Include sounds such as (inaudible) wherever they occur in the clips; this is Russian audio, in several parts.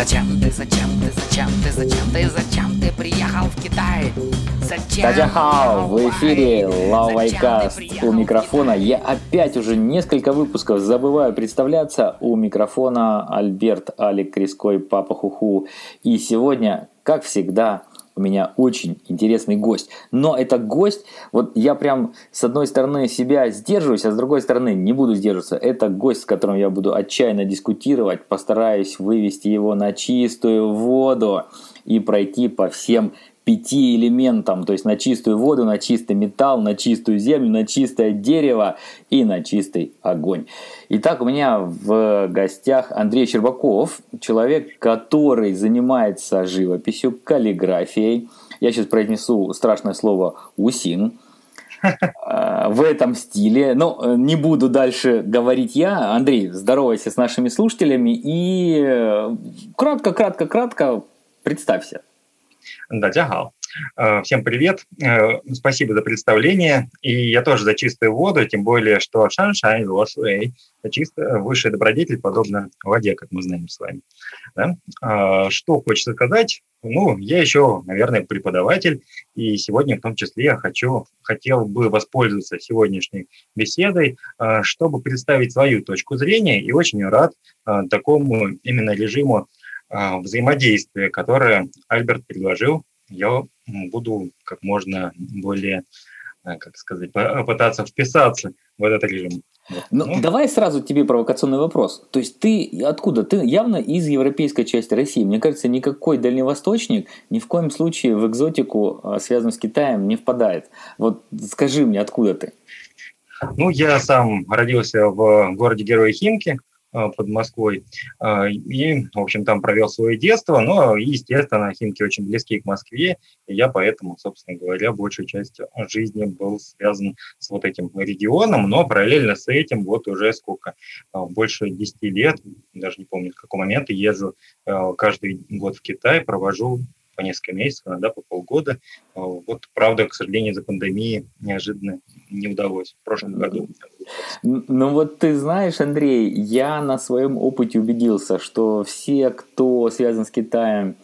Зачем ты, зачем ты, зачем ты, зачем ты, зачем ты приехал в Китай? Зачем? Таджахау, в эфире Лавайкаст у микрофона. Я опять уже несколько выпусков забываю представляться. У микрофона Альберт Алик Криской, Папа Хуху. И сегодня, как всегда, у меня очень интересный гость. Но это гость, вот я прям с одной стороны себя сдерживаюсь, а с другой стороны не буду сдерживаться. Это гость, с которым я буду отчаянно дискутировать, постараюсь вывести его на чистую воду и пройти по всем пяти элементам, то есть на чистую воду, на чистый металл, на чистую землю, на чистое дерево и на чистый огонь. Итак, у меня в гостях Андрей Щербаков, человек, который занимается живописью, каллиграфией. Я сейчас произнесу страшное слово «усин», (laughs) э, в этом стиле. Но не буду дальше говорить я. Андрей, здоровайся с нашими слушателями и кратко, кратко, кратко представься. Дадяхал. Э, всем привет, э, спасибо за представление. И я тоже за чистую воду, тем более, что Шаншайн Лошуэй э, – чисто высший добродетель, подобно воде, как мы знаем с вами. Да? Что хочется сказать? Ну, я еще, наверное, преподаватель, и сегодня в том числе я хочу, хотел бы воспользоваться сегодняшней беседой, чтобы представить свою точку зрения, и очень рад такому именно режиму взаимодействия, которое Альберт предложил я буду как можно более, э, как сказать, пытаться вписаться в этот режим. Ну, ну, давай сразу тебе провокационный вопрос. То есть ты откуда? Ты явно из европейской части России. Мне кажется, никакой дальневосточник ни в коем случае в экзотику, а, связанную с Китаем, не впадает. Вот скажи мне, откуда ты? Ну, я сам родился в городе Герои Химки, под Москвой. А, и, в общем, там провел свое детство, но, естественно, Химки очень близки к Москве, и я поэтому, собственно говоря, большую часть жизни был связан с вот этим регионом, но параллельно с этим вот уже сколько, а, больше 10 лет, даже не помню, в какой момент, езжу каждый год в Китай, провожу по несколько месяцев, иногда по полгода. А, вот, правда, к сожалению, за пандемии неожиданно не удалось в прошлом году. Ну вот ты знаешь, Андрей, я на своем опыте убедился, что все, кто связан с Китаем,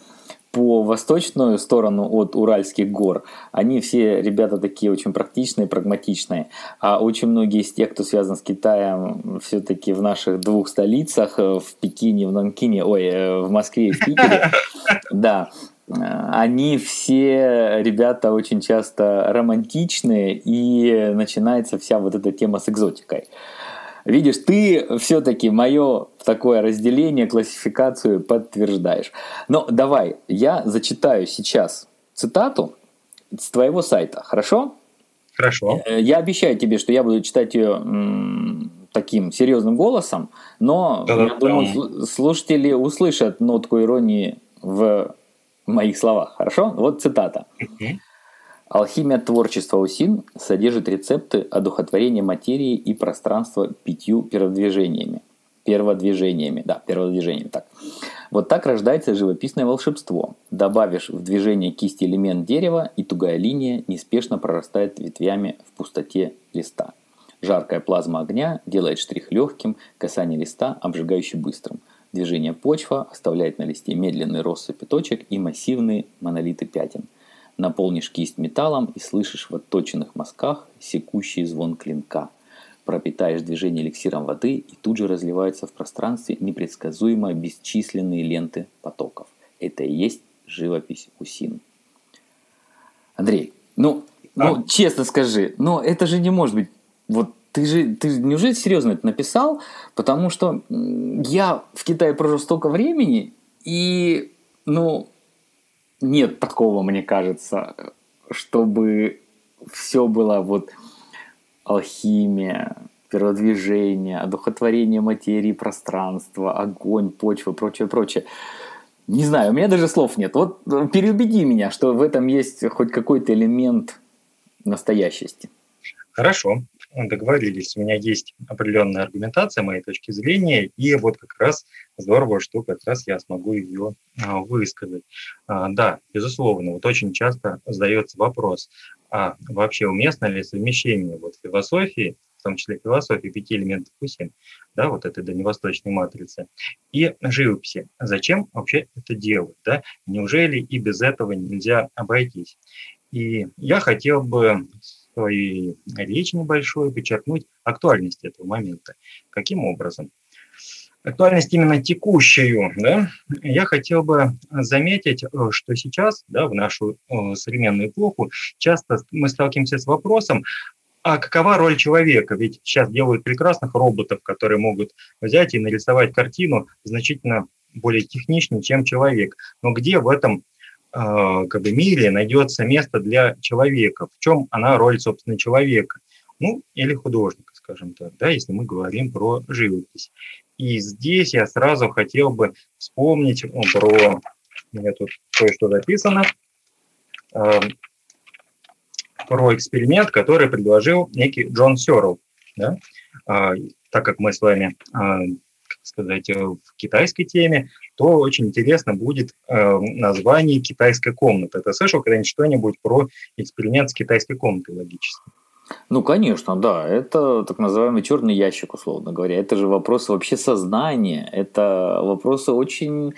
по восточную сторону от Уральских гор, они все ребята такие очень практичные, прагматичные. А очень многие из тех, кто связан с Китаем, все-таки в наших двух столицах, в Пекине, в Нанкине, ой, э, в Москве и в Питере, (laughs) да, они все ребята очень часто романтичные, и начинается вся вот эта тема с экзотикой. Видишь, ты все-таки мое такое разделение, классификацию подтверждаешь. Но давай, я зачитаю сейчас цитату с твоего сайта, хорошо? Хорошо. Э, я обещаю тебе, что я буду читать ее таким серьезным голосом, но да, я да, думаю, слушатели услышат нотку иронии в моих словах. Хорошо? Вот цитата. Алхимия творчества Усин содержит рецепты одухотворения материи и пространства пятью перводвижениями. Перводвижениями, да, перводвижениями, так. Вот так рождается живописное волшебство. Добавишь в движение кисти элемент дерева, и тугая линия неспешно прорастает ветвями в пустоте листа. Жаркая плазма огня делает штрих легким, касание листа обжигающе быстрым – Движение почва оставляет на листе медленный россыпи точек и массивные монолиты пятен. Наполнишь кисть металлом и слышишь в отточенных мазках секущий звон клинка. Пропитаешь движение эликсиром воды и тут же разливаются в пространстве непредсказуемо бесчисленные ленты потоков. Это и есть живопись Усин. Андрей, ну, ну честно скажи, но это же не может быть вот ты же, ты неужели серьезно это написал? Потому что я в Китае прожил столько времени, и, ну, нет такого, мне кажется, чтобы все было вот алхимия, передвижение, одухотворение материи, пространства, огонь, почва, прочее, прочее. Не знаю, у меня даже слов нет. Вот переубеди меня, что в этом есть хоть какой-то элемент настоящести. Хорошо договорились, у меня есть определенная аргументация моей точки зрения, и вот как раз здорово, что как раз я смогу ее а, высказать. А, да, безусловно, вот очень часто задается вопрос, а вообще уместно ли совмещение вот философии, в том числе философии пяти элементов Хусин, да, вот этой дальневосточной матрицы, и живописи. Зачем вообще это делать? Да? Неужели и без этого нельзя обойтись? И я хотел бы своей речи небольшой подчеркнуть актуальность этого момента. Каким образом? актуальность именно текущую, да, я хотел бы заметить, э, что сейчас, да, в нашу э, современную эпоху, часто мы сталкиваемся с вопросом, а какова роль человека? Ведь сейчас делают прекрасных роботов, которые могут взять и нарисовать картину значительно более техничнее, чем человек. Но где в этом как бы, мире найдется место для человека? В чем она роль, собственно, человека? Ну, или художника, скажем так, да, если мы говорим про живопись. И здесь я сразу хотел бы вспомнить про, у меня тут кое-что записано, э, про эксперимент, который предложил некий Джон Сёрл. Да? Э, так как мы с вами, сказать, в китайской теме, то очень интересно будет э, название китайской комнаты. Ты слышал когда-нибудь что-нибудь про эксперимент с китайской комнатой логически? Ну, конечно, да. Это так называемый черный ящик, условно говоря. Это же вопросы вообще сознания. Это вопросы очень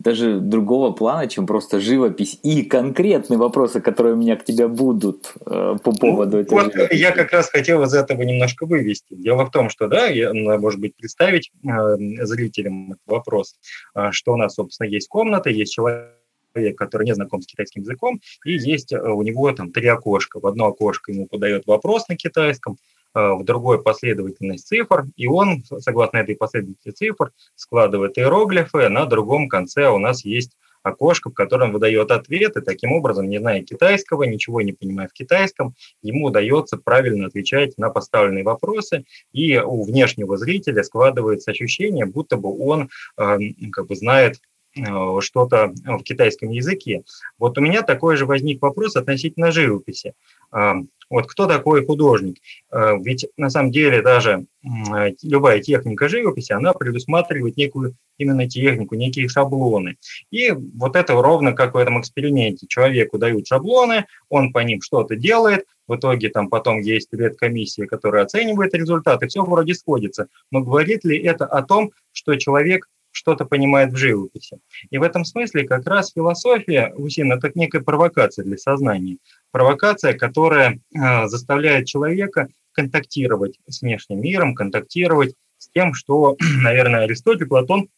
даже другого плана, чем просто живопись и конкретные вопросы, которые у меня к тебе будут э, по поводу ну, этой Вот живописи. я как раз хотел из этого немножко вывести. Дело в том, что, да, я, может быть, представить э, зрителям этот вопрос, э, что у нас, собственно, есть комната, есть человек, человек, который не знаком с китайским языком, и есть э, у него там три окошка. В одно окошко ему подает вопрос на китайском, в другое последовательность цифр, и он, согласно этой последовательности цифр, складывает иероглифы, на другом конце у нас есть окошко, в котором выдает ответ, и таким образом, не зная китайского, ничего не понимая в китайском, ему удается правильно отвечать на поставленные вопросы, и у внешнего зрителя складывается ощущение, будто бы он э, как бы знает Э, что-то в китайском языке. Вот у меня такой же возник вопрос относительно живописи. А, вот кто такой художник? А, ведь на самом деле даже любая техника живописи, она предусматривает некую именно технику, некие шаблоны. И вот это ровно как в этом эксперименте. Человеку дают шаблоны, он по ним что-то делает, в итоге там потом есть редкомиссия, которая оценивает результаты, все вроде сходится. Но говорит ли это о том, что человек что-то понимает в живописи. И в этом смысле как раз философия, Усин, это некая провокация для сознания. Провокация, которая э, заставляет человека контактировать с внешним миром, контактировать с тем, что, (clears throat) наверное, Аристотель, Платон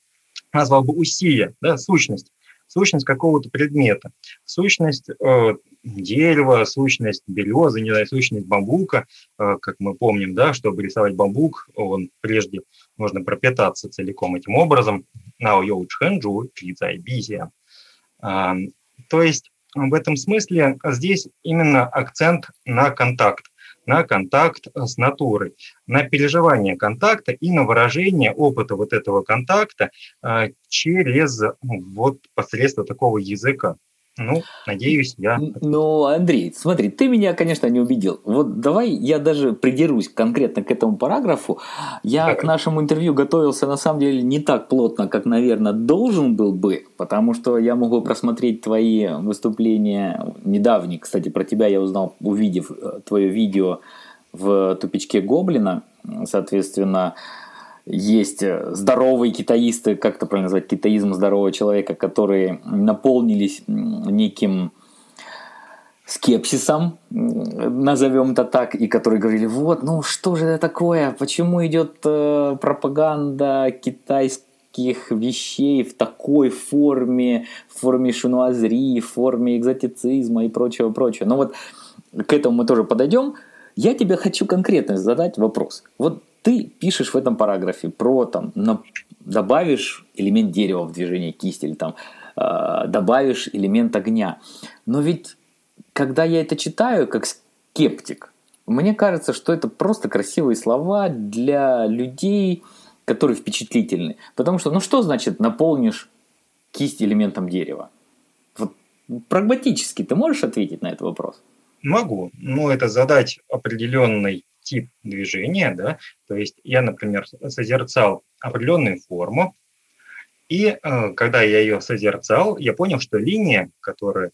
назвал бы усия, да, сущность сущность какого-то предмета, сущность э, дерева, сущность березы, не знаю, сущность бамбука, э, как мы помним, да, чтобы рисовать бамбук, он прежде нужно пропитаться целиком этим образом. Now you чхэнджу, То есть в этом смысле здесь именно акцент на контакт, на контакт с натурой, на переживание контакта и на выражение опыта вот этого контакта э, через вот посредство такого языка. Ну, надеюсь, я... Ну, Андрей, смотри, ты меня, конечно, не убедил. Вот давай я даже придерусь конкретно к этому параграфу. Я давай. к нашему интервью готовился, на самом деле, не так плотно, как, наверное, должен был бы, потому что я могу просмотреть твои выступления недавние. Кстати, про тебя я узнал, увидев э, твое видео в «Тупичке Гоблина». Соответственно, есть э, здоровые китаисты, как это правильно назвать, китаизм здорового человека, которые наполнились неким скепсисом, назовем это так, и которые говорили, вот, ну что же это такое, почему идет э, пропаганда китайских вещей в такой форме, в форме шинуазри, в форме экзотицизма и прочего, прочего. Но вот к этому мы тоже подойдем. Я тебе хочу конкретно задать вопрос. Вот ты пишешь в этом параграфе про там, на, добавишь элемент дерева в движение кисти или там э, добавишь элемент огня. Но ведь когда я это читаю как скептик, мне кажется, что это просто красивые слова для людей, которые впечатлительны. Потому что, ну что значит наполнишь кисть элементом дерева? Вот прагматически ты можешь ответить на этот вопрос? Могу. Ну, это задать определенный тип движения, да, то есть я, например, созерцал определенную форму, и э, когда я ее созерцал, я понял, что линия, которая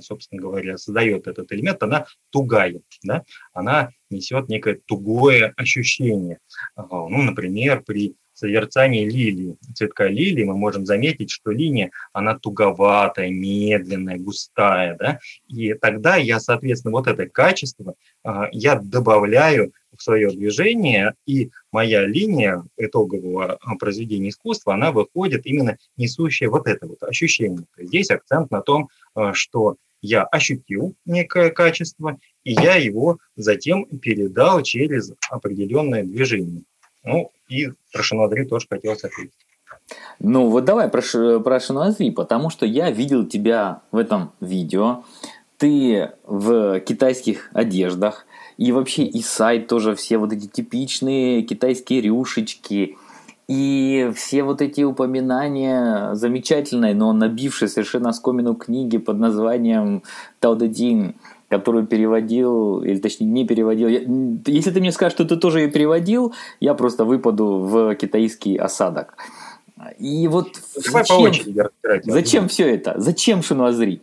собственно говоря, создает этот элемент, она тугая, да? она несет некое тугое ощущение. Ну, например, при созерцании лилии, цветка лилии, мы можем заметить, что линия, она туговатая, медленная, густая, да, и тогда я, соответственно, вот это качество а, я добавляю в свое движение, и моя линия итогового а, произведения искусства, она выходит именно несущая вот это вот ощущение. Здесь акцент на том, а, что я ощутил некое качество, и я его затем передал через определенное движение. Ну, и про Шинуазри тоже хотелось ответить. Ну, вот давай про, про Шинуазри, потому что я видел тебя в этом видео. Ты в китайских одеждах, и вообще и сайт тоже, все вот эти типичные китайские рюшечки, и все вот эти упоминания замечательной, но набившей совершенно скомину книги под названием Тао Дин которую переводил, или точнее не переводил. Если ты мне скажешь, что ты тоже ее переводил, я просто выпаду в китайский осадок. И вот Давай зачем, зачем все это? Зачем Шинуазри?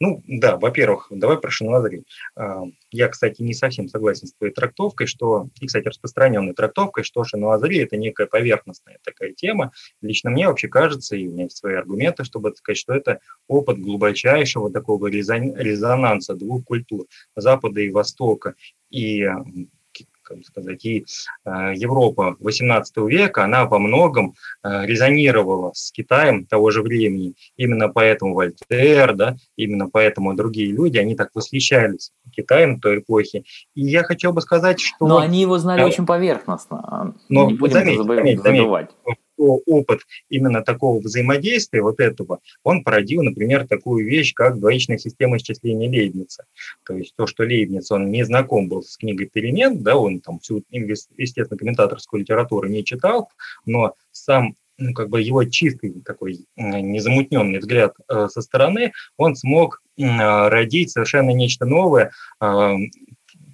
Ну, да, во-первых, давай про Шинуазри. А, я, кстати, не совсем согласен с твоей трактовкой, что, и, кстати, распространенной трактовкой, что Шинуазри – это некая поверхностная такая тема. Лично мне вообще кажется, и у меня есть свои аргументы, чтобы сказать, что это опыт глубочайшего такого резонанса двух культур – Запада и Востока. И как сказать, и э, Европа XVIII века, она во многом э, резонировала с Китаем того же времени. Именно поэтому Вольтер, да, именно поэтому другие люди, они так восхищались Китаем той эпохи. И я хотел бы сказать, что... Но они его знали очень поверхностно. Но, не будем заметь, заметь, забывать. Заметь, опыт именно такого взаимодействия вот этого, он породил, например, такую вещь, как двоичная система исчисления Лейбница. То есть то, что Лейбниц, он не знаком был с книгой «Перемен», да, он там всю, естественно, комментаторскую литературу не читал, но сам ну, как бы его чистый такой незамутненный взгляд э, со стороны, он смог э, родить совершенно нечто новое, э,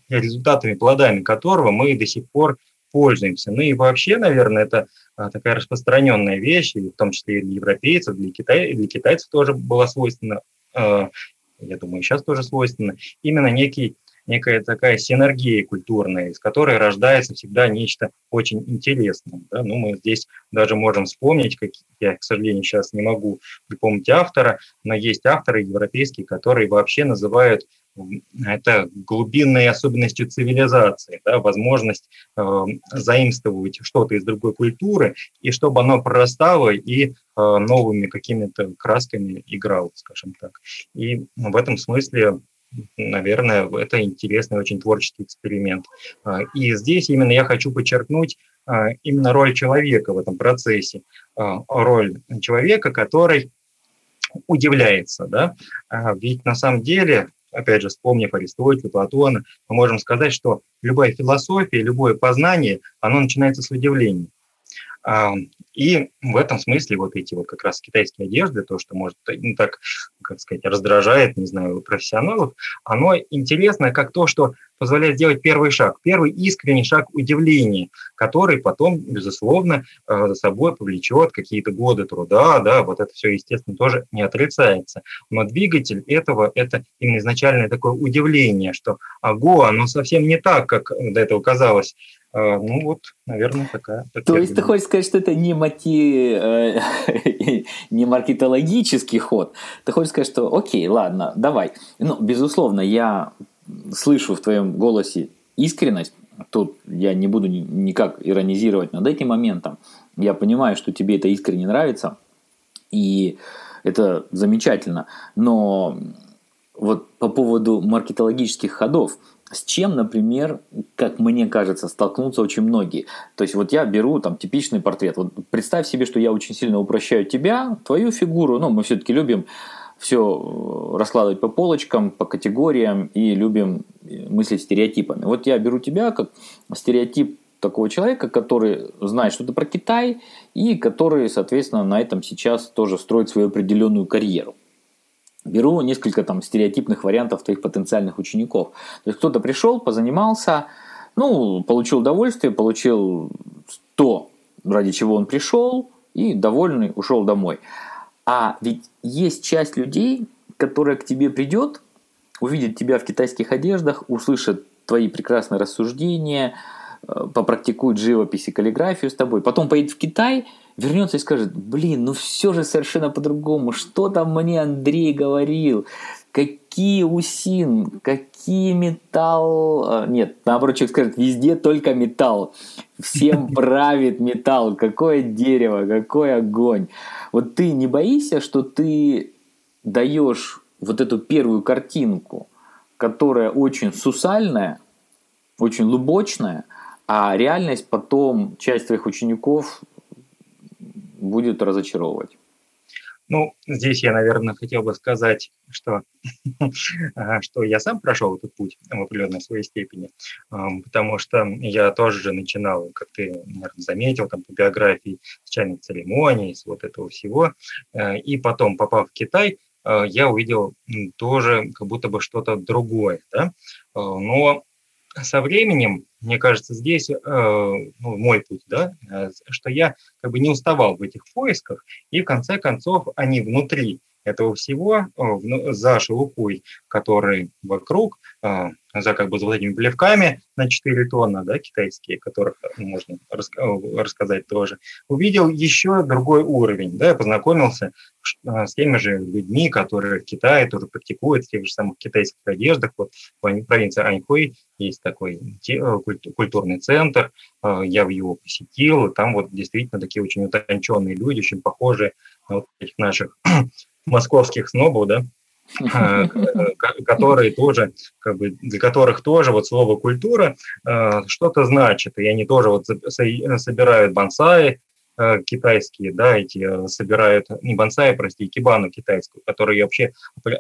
результатами, плодами которого мы до сих пор пользуемся. Ну и вообще, наверное, это а, такая распространенная вещь, и в том числе и для европейцев, для, Китай, для китайцев тоже была свойственна, а, я думаю, сейчас тоже свойственно, именно некий некая такая синергия культурная, из которой рождается всегда нечто очень интересное. Да? Ну, мы здесь даже можем вспомнить, как я, к сожалению, сейчас не могу припомнить автора, но есть авторы европейские, которые вообще называют это глубинные особенности цивилизации, да, возможность э, заимствовать что-то из другой культуры, и чтобы оно прорастало и э, новыми какими-то красками играло, скажем так. И в этом смысле наверное, это интересный, очень творческий эксперимент. А, и здесь именно я хочу подчеркнуть а, именно роль человека в этом процессе, а, роль человека, который удивляется, да, ведь на самом деле опять же, вспомнив Аристотеля, Платона, мы можем сказать, что любая философия, любое познание, оно начинается с удивления. И в этом смысле вот эти вот как раз китайские одежды, то, что может ну, так, как сказать, раздражает, не знаю, профессионалов, оно интересно как то, что позволяет сделать первый шаг, первый искренний шаг удивления, который потом, безусловно, э, за собой повлечет какие-то годы труда, да, вот это все, естественно, тоже не отрицается. Но двигатель этого – это именно изначальное такое удивление, что, ого, оно совсем не так, как до этого казалось. Э, ну вот, наверное, такая. То есть ты хочешь сказать, что это не, мати... Э, (laughs) не маркетологический ход? Ты хочешь сказать, что окей, ладно, давай. Ну, безусловно, я слышу в твоем голосе искренность. Тут я не буду никак иронизировать над этим моментом. Я понимаю, что тебе это искренне нравится. И это замечательно. Но вот по поводу маркетологических ходов – с чем, например, как мне кажется, столкнутся очень многие. То есть вот я беру там типичный портрет. Вот представь себе, что я очень сильно упрощаю тебя, твою фигуру. Ну, мы все-таки любим все э, раскладывать по полочкам, по категориям и любим э, мыслить стереотипами. Вот я беру тебя как стереотип такого человека, который знает что-то про Китай и который, соответственно, на этом сейчас тоже строит свою определенную карьеру беру несколько там стереотипных вариантов твоих потенциальных учеников. То есть кто-то пришел, позанимался, ну, получил удовольствие, получил то, ради чего он пришел, и довольный ушел домой. А ведь есть часть людей, которая к тебе придет, увидит тебя в китайских одеждах, услышит твои прекрасные рассуждения, э, попрактикует живопись и каллиграфию с тобой, потом поедет в Китай, вернется и скажет, блин, ну все же совершенно по-другому, что там мне Андрей говорил, какие усин, какие металл, а, нет, наоборот, человек скажет, везде только металл, всем (laughs) правит металл, какое дерево, какой огонь. Вот ты не боишься, что ты даешь вот эту первую картинку, которая очень сусальная, очень лубочная, а реальность потом часть твоих учеников будет разочаровывать. Ну, здесь я, наверное, хотел бы сказать, что, (laughs) что я сам прошел этот путь в определенной своей степени, потому что я тоже начинал, как ты, наверное, заметил, там, по биографии, с чайных церемоний, с вот этого всего, э, и потом, попав в Китай, э, я увидел тоже как будто бы что-то другое, да, э, но со временем, мне кажется, здесь э, ну, мой путь, да, э, что я как бы не уставал в этих поисках, и в конце концов они внутри этого всего, э, за шелухой, который вокруг, э, за как бы за вот этими плевками на 4 тонны, да, китайские, которых можно рас- рассказать тоже, увидел еще другой уровень, да, я познакомился с теми же людьми, которые в Китае тоже практикуют в тех же самых китайских одеждах, вот в провинции Аньхуй есть такой культурный центр, я в его посетил, и там вот действительно такие очень утонченные люди, очень похожие на вот этих наших московских снобов, да, (laughs) а, которые тоже, как бы, для которых тоже вот слово культура а, что-то значит, и они тоже вот собирают бонсаи, а, китайские, да, эти собирают, не бонсаи, прости, кибану китайскую, которые я вообще,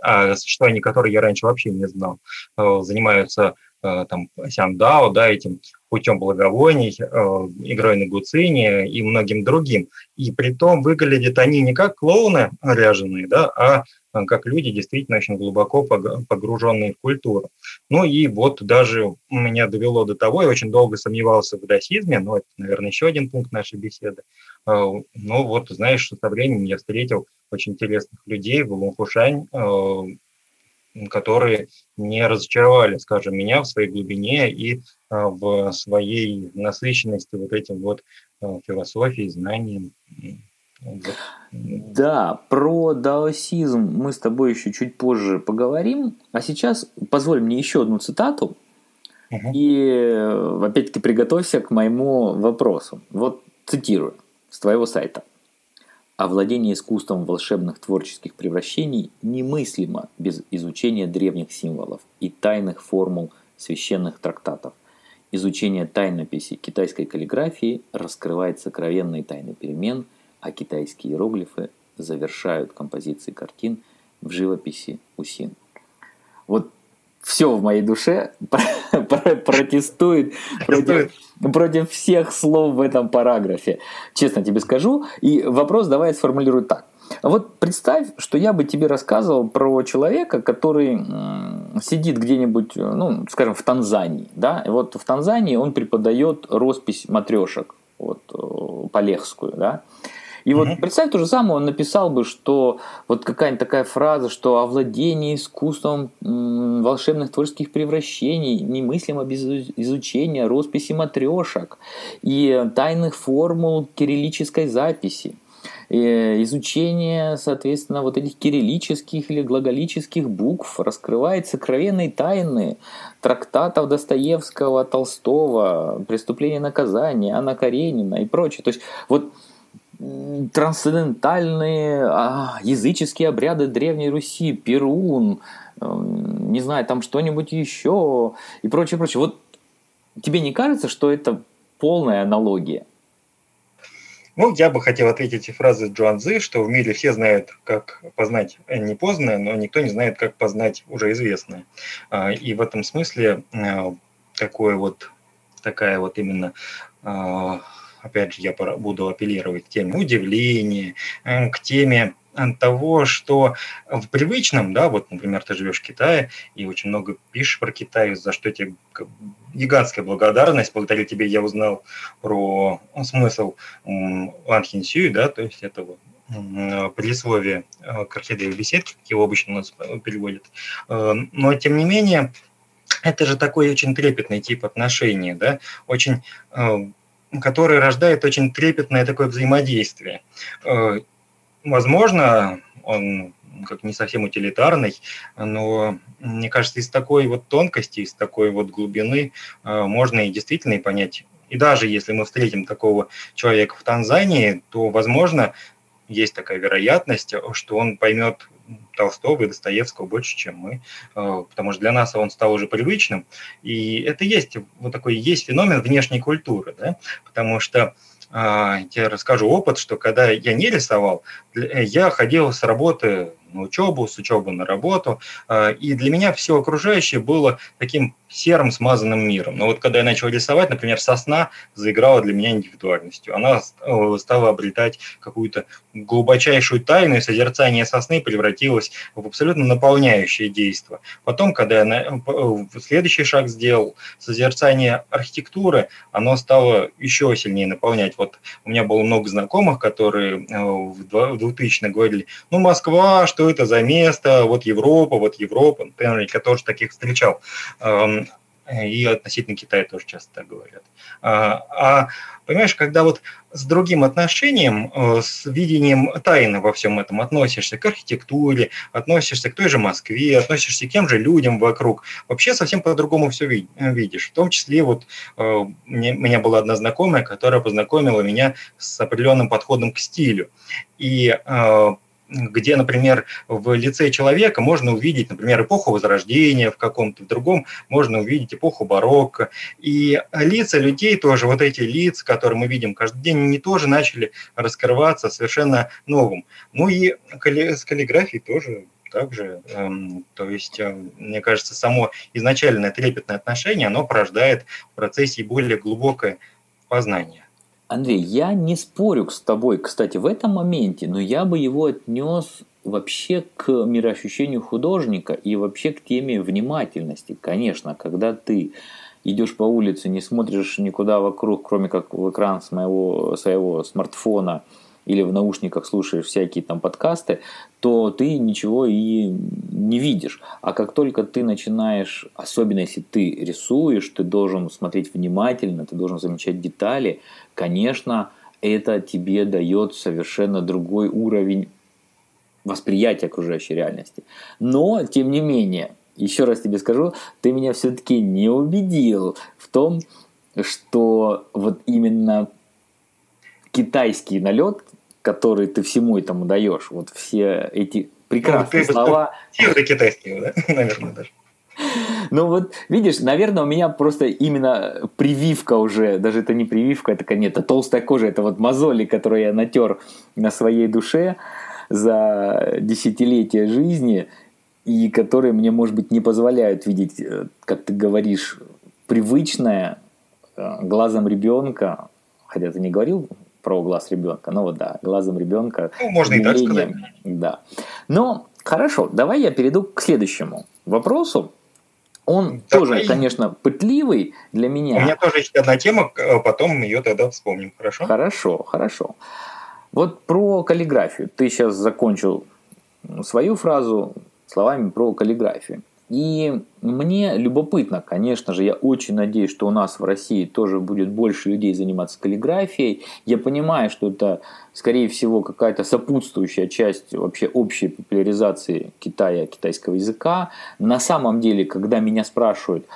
а существование которой я раньше вообще не знал, занимаются там сяндао, да, этим путем благовоний, игрой на гуцине и многим другим. И при том выглядят они не как клоуны ряженые, да, а как люди, действительно очень глубоко погруженные в культуру. Ну и вот даже меня довело до того, я очень долго сомневался в даосизме, но это, наверное, еще один пункт нашей беседы. А, ну вот, знаешь, со временем я встретил очень интересных людей в Лунхушань, а, которые не разочаровали, скажем, меня в своей глубине и а, в своей насыщенности вот этим вот философией, знанием. Да, про даосизм мы с тобой еще чуть позже поговорим. А сейчас позволь мне еще одну цитату. Угу. И опять-таки приготовься к моему вопросу. Вот цитирую с твоего сайта. Овладение искусством волшебных творческих превращений немыслимо без изучения древних символов и тайных формул священных трактатов. Изучение тайнописи китайской каллиграфии раскрывает сокровенные тайны перемен – а китайские иероглифы завершают композиции картин в живописи Усин. Вот все в моей душе (laughs) протестует против, против всех слов в этом параграфе. Честно тебе скажу. И вопрос давай сформулирую так. Вот представь, что я бы тебе рассказывал про человека, который сидит где-нибудь, ну, скажем, в Танзании, да, и вот в Танзании он преподает роспись матрешек, вот, э, полехскую, да, и вот mm представь то же самое, он написал бы, что вот какая-нибудь такая фраза, что овладение искусством волшебных творческих превращений немыслимо без изучения росписи матрешек и тайных формул кириллической записи изучение, соответственно, вот этих кириллических или глаголических букв раскрывает сокровенные тайны трактатов Достоевского, Толстого, «Преступление и наказание», Анна Каренина и прочее. То есть вот трансцендентальные а, языческие обряды Древней Руси, Перун, э, не знаю, там что-нибудь еще и прочее, прочее. Вот тебе не кажется, что это полная аналогия? Ну, я бы хотел ответить фразы Джоан Цзы, что в мире все знают, как познать непознанное, но никто не знает, как познать уже известное. А, и в этом смысле э, такое вот, такая вот именно а, опять же, я буду апеллировать к теме удивления, э, к теме э, того, что в привычном, да, вот, например, ты живешь в Китае и очень много пишешь про Китай, за что тебе гигантская благодарность, благодаря тебе я узнал про смысл Ван Хинсю, да, то есть этого предисловие к орхидеевой беседке, как его обычно у нас переводят. Но, тем не менее, это же такой очень трепетный тип отношений, да, очень, который рождает очень трепетное такое взаимодействие. Возможно, он как не совсем утилитарный, но мне кажется, из такой вот тонкости, из такой вот глубины можно и действительно понять и даже если мы встретим такого человека в Танзании, то, возможно, есть такая вероятность, что он поймет Толстого и Достоевского больше, чем мы, э, потому что для нас он стал уже привычным. И это есть вот такой есть феномен внешней культуры, да? потому что а, я расскажу опыт, что когда я не рисовал, я ходил с работы на учебу, с учебы на работу, а, и для меня все окружающее было таким серым смазанным миром. Но вот когда я начал рисовать, например, сосна заиграла для меня индивидуальностью. Она э, стала обретать какую-то глубочайшую тайну, и созерцание сосны превратилось в абсолютно наполняющее действие. Потом, когда я э, следующий шаг сделал, созерцание архитектуры, оно стало еще сильнее наполнять. Вот у меня было много знакомых, которые э, в 2000-х говорили, ну, Москва, что это за место, вот Европа, вот Европа. Я тоже таких встречал. Эм, и относительно Китая тоже часто так говорят. А, а понимаешь, когда вот с другим отношением, э, с видением тайны во всем этом относишься к архитектуре, относишься к той же Москве, относишься к тем же людям вокруг, вообще совсем по-другому все видишь. В том числе вот э, у меня была одна знакомая, которая познакомила меня с определенным подходом к стилю. И э, где, например, в лице человека можно увидеть, например, эпоху Возрождения, в каком-то другом можно увидеть эпоху барокко. И лица людей тоже, вот эти лица, которые мы видим каждый день, они тоже начали раскрываться совершенно новым. Ну и с каллиграфией тоже также. Эм, то есть, э, мне кажется, само изначальное трепетное отношение, оно порождает в процессе более глубокое познание. Андрей, я не спорю с тобой, кстати, в этом моменте, но я бы его отнес вообще к мироощущению художника и вообще к теме внимательности. Конечно, когда ты идешь по улице, не смотришь никуда вокруг, кроме как в экран с моего, своего смартфона – или в наушниках слушаешь всякие там подкасты, то ты ничего и не видишь. А как только ты начинаешь, особенно если ты рисуешь, ты должен смотреть внимательно, ты должен замечать детали, конечно, это тебе дает совершенно другой уровень восприятия окружающей реальности. Но, тем не менее, еще раз тебе скажу, ты меня все-таки не убедил в том, что вот именно китайский налет который ты всему этому даешь. Вот все эти прекрасные ну, ты слова. Тихо китайские, да, (laughs) наверное, даже. Ну вот, видишь, наверное, у меня просто именно прививка уже, даже это не прививка, это это толстая кожа, это вот мозоли, которые я натер на своей душе за десятилетия жизни, и которые мне, может быть, не позволяют видеть, э, как ты говоришь, привычное э, глазом ребенка, хотя ты не говорил про глаз ребенка. Ну вот да, глазом ребенка. Ну, можно и так сказать. Да. Но хорошо, давай я перейду к следующему вопросу. Он давай. тоже, конечно, пытливый для меня. У меня тоже есть одна тема, потом ее тогда вспомним, хорошо? Хорошо, хорошо. Вот про каллиграфию. Ты сейчас закончил свою фразу словами про каллиграфию. И мне любопытно, конечно же, я очень надеюсь, что у нас в России тоже будет больше людей заниматься каллиграфией. Я понимаю, что это, скорее всего, какая-то сопутствующая часть вообще общей популяризации Китая, китайского языка. На самом деле, когда меня спрашивают,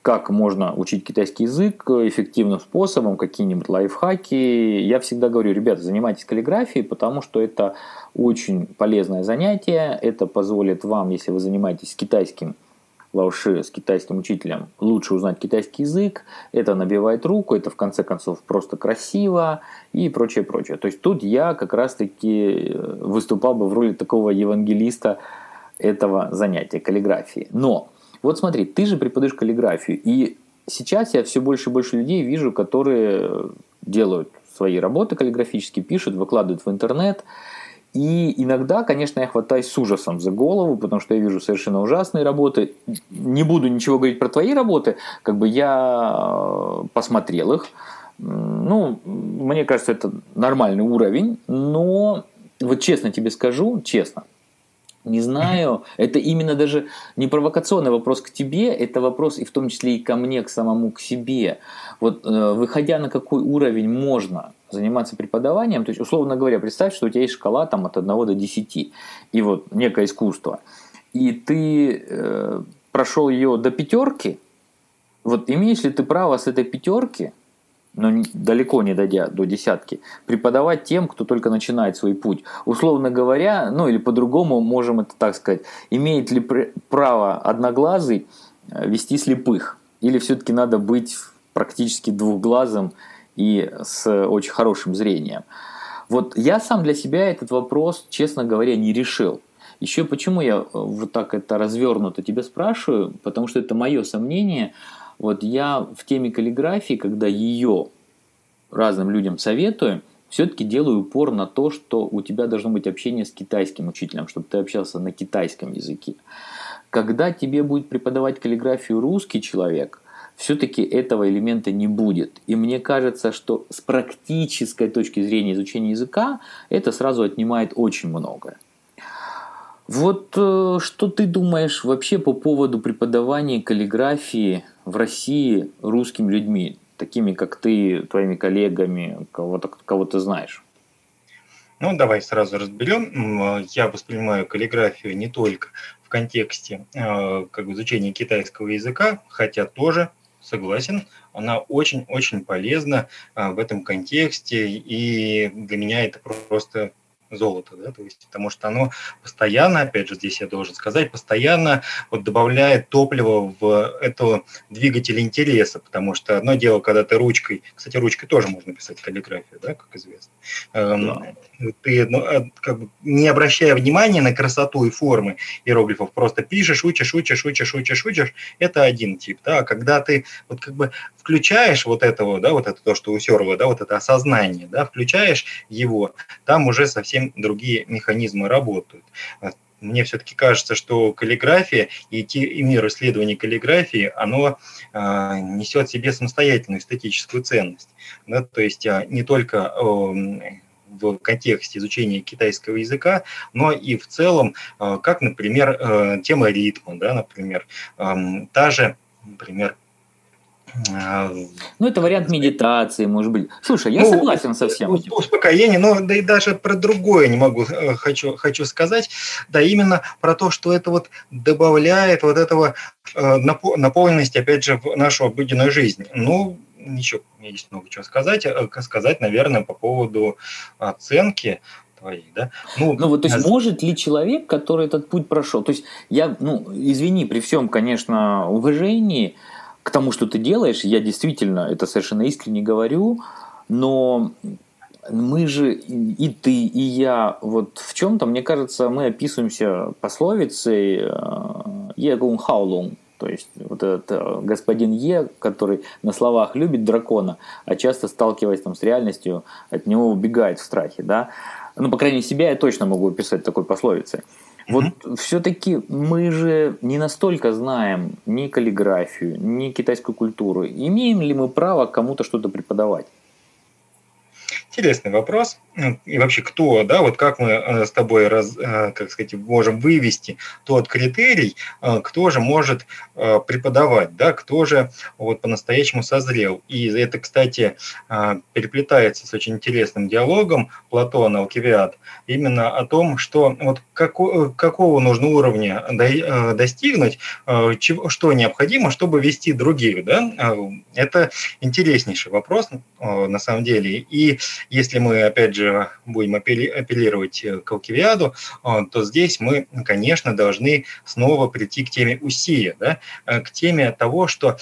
как можно учить китайский язык эффективным способом, какие-нибудь лайфхаки. Я всегда говорю, ребята, занимайтесь каллиграфией, потому что это очень полезное занятие. Это позволит вам, если вы занимаетесь китайским лауши с китайским учителем, лучше узнать китайский язык, это набивает руку, это в конце концов просто красиво и прочее, прочее. То есть тут я как раз-таки э, выступал бы в роли такого евангелиста этого занятия, каллиграфии. Но вот смотри, ты же преподаешь каллиграфию, и сейчас я все больше и больше людей вижу, которые делают свои работы каллиграфические, пишут, выкладывают в интернет. И иногда, конечно, я хватаюсь с ужасом за голову, потому что я вижу совершенно ужасные работы. Не буду ничего говорить про твои работы, как бы я посмотрел их. Ну, мне кажется, это нормальный уровень, но вот честно тебе скажу, честно, не знаю, (laughs) это именно даже не провокационный вопрос к тебе, это вопрос и в том числе и ко мне, к самому к себе. Вот э, выходя на какой уровень можно заниматься преподаванием, то есть, условно говоря, представь, что у тебя есть шкала там, от 1 до 10, и вот некое искусство, и ты э, прошел ее до пятерки, вот имеешь ли ты право с этой пятерки но далеко не дойдя до десятки, преподавать тем, кто только начинает свой путь. Условно говоря, ну или по-другому можем это так сказать, имеет ли право одноглазый э, вести слепых? Или все-таки надо быть практически двухглазым и с очень хорошим зрением? Вот я сам для себя этот вопрос, честно говоря, не решил. Еще почему я э, вот так это развернуто тебя спрашиваю, потому что это мое сомнение – вот я в теме каллиграфии, когда ее разным людям советую, все-таки делаю упор на то, что у тебя должно быть общение с китайским учителем, чтобы ты общался на китайском языке. Когда тебе будет преподавать каллиграфию русский человек, все-таки этого элемента не будет. И мне кажется, что с практической точки зрения изучения языка это сразу отнимает очень многое. Вот э, что ты думаешь вообще по поводу преподавания каллиграфии в России русскими людьми, такими как ты, твоими коллегами, кого-то, кого ты знаешь? Ну, давай сразу разберем. Я воспринимаю каллиграфию не только в контексте э, как изучения китайского языка, хотя тоже согласен, она очень-очень полезна э, в этом контексте, и для меня это просто золото, да, то есть потому что оно постоянно, опять же, здесь я должен сказать, постоянно вот добавляет топливо в это двигатель интереса, потому что одно дело, когда ты ручкой, кстати, ручкой тоже можно писать каллиграфию, да, как известно, эм, да. ты ну, как бы не обращая внимания на красоту и формы иероглифов, просто пишешь, учишь, учишь, учишь, учишь, учишь, это один тип, да, а когда ты вот как бы включаешь вот этого, да, вот это то, что усерло, да, вот это осознание, да, включаешь его, там уже совсем совсем другие механизмы работают. А, мне все-таки кажется, что каллиграфия и, те, и мир исследований каллиграфии, оно э, несет в себе самостоятельную эстетическую ценность. Да? То есть э, не только э, в контексте изучения китайского языка, но и в целом, э, как, например, э, тема ритма, да, например, э, та же, например, ну, это вариант медитации, может быть. Слушай, я ну, согласен со всем этим. Успокоение, но да и даже про другое не могу, э, хочу, хочу сказать. Да, именно про то, что это вот добавляет вот этого э, наполненности, опять же, в нашу обыденную жизнь. Ну, ничего, мне есть много чего сказать. Э, сказать, наверное, по поводу оценки твоей, да? Ну, ну вот, то есть, а... может ли человек, который этот путь прошел, то есть, я, ну, извини, при всем, конечно, уважении, к тому, что ты делаешь, я действительно это совершенно искренне говорю, но мы же, и ты, и я, вот в чем-то, мне кажется, мы описываемся пословицей «Егун э, хаулун», то есть вот этот э, господин Е, который на словах любит дракона, а часто сталкиваясь там с реальностью, от него убегает в страхе, да. Ну, по крайней мере, себя я точно могу описать такой пословицей. Вот mm-hmm. все-таки мы же не настолько знаем ни каллиграфию, ни китайскую культуру. Имеем ли мы право кому-то что-то преподавать? Интересный вопрос. И вообще, кто, да, вот как мы э, с тобой, раз, э, как сказать, можем вывести тот критерий, э, кто же может преподавать, да, кто же вот по-настоящему созрел. И это, кстати, переплетается с очень интересным диалогом Платона, Алкивиад, именно о том, что вот како, какого нужно уровня достигнуть, чего, что необходимо, чтобы вести других, да. Это интереснейший вопрос, на самом деле. И если мы, опять же, будем апеллировать к Алкивиаду, а, то здесь мы, конечно, должны снова прийти к теме усия, да, э, к теме того, что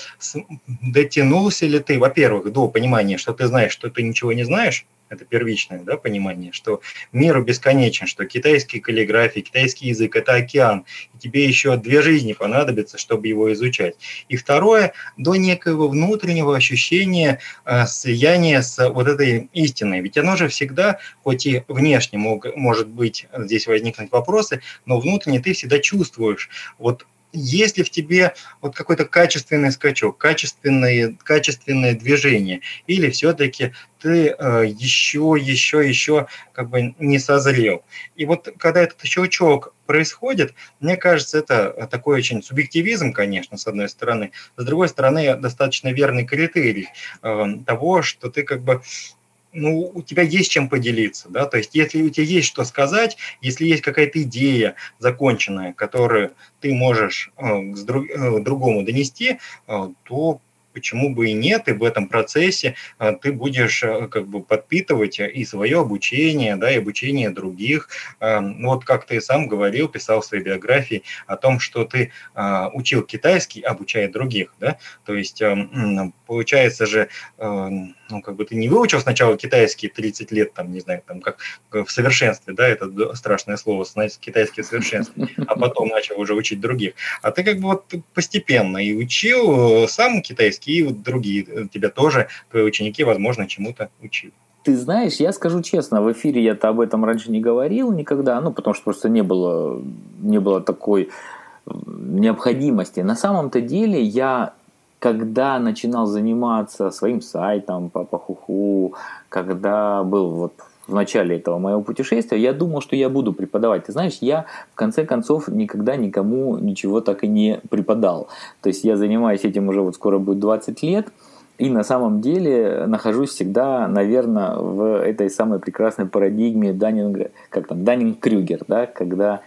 дотянулся ли ты, во-первых, до понимания, что ты знаешь, что ты ничего не знаешь, это первичное да, понимание, что мир бесконечен, что китайский каллиграфия, китайский язык – это океан, и тебе еще две жизни понадобится, чтобы его изучать. И второе, до некоего внутреннего ощущения э, слияния с вот этой истиной. Ведь оно же всегда, хоть и внешне мог, может быть, здесь возникнуть вопросы, но внутренне ты всегда чувствуешь вот есть ли в тебе вот какой-то качественный скачок, качественное, качественное движение, или все-таки ты э, еще, еще, еще как бы не созрел. И вот когда этот щелчок происходит, мне кажется, это такой очень субъективизм, конечно, с одной стороны, с другой стороны, достаточно верный критерий э, того, что ты как бы ну, у тебя есть чем поделиться, да, то есть если у тебя есть что сказать, если есть какая-то идея законченная, которую ты можешь э, к друг, э, другому донести, э, то почему бы и нет, и в этом процессе а, ты будешь а, как бы подпитывать и свое обучение, да, и обучение других. А, ну, вот как ты сам говорил, писал в своей биографии о том, что ты учил китайский, обучая других, да, то есть получается же, ну, как бы ты не выучил сначала китайский 30 лет, там, не знаю, там, как в совершенстве, да, это страшное слово, знаете, китайский в совершенстве, а (laughs) потом начал уже учить других. А ты как бы вот постепенно и учил э, сам китайский, и вот другие э, тебя тоже, твои ученики, возможно, чему-то учили. Ты знаешь, я скажу честно, в эфире я-то об этом раньше не говорил никогда, ну, потому что просто не было, не было такой необходимости. На самом-то деле я когда начинал заниматься своим сайтом по Пахуху, когда был вот в начале этого моего путешествия, я думал, что я буду преподавать. Ты знаешь, я в конце концов никогда никому ничего так и не преподал. То есть я занимаюсь этим уже вот скоро будет 20 лет, и на самом деле нахожусь всегда, наверное, в этой самой прекрасной парадигме Даннинга, как там, Даннинг-Крюгер, да, когда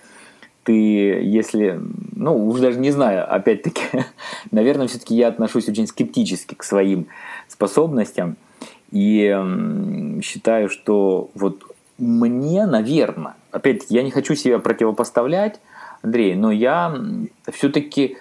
ты, если, ну, уже даже не знаю, опять-таки, (laughs) наверное, все-таки я отношусь очень скептически к своим способностям – и считаю, что вот мне, наверное, опять я не хочу себя противопоставлять, Андрей, но я все-таки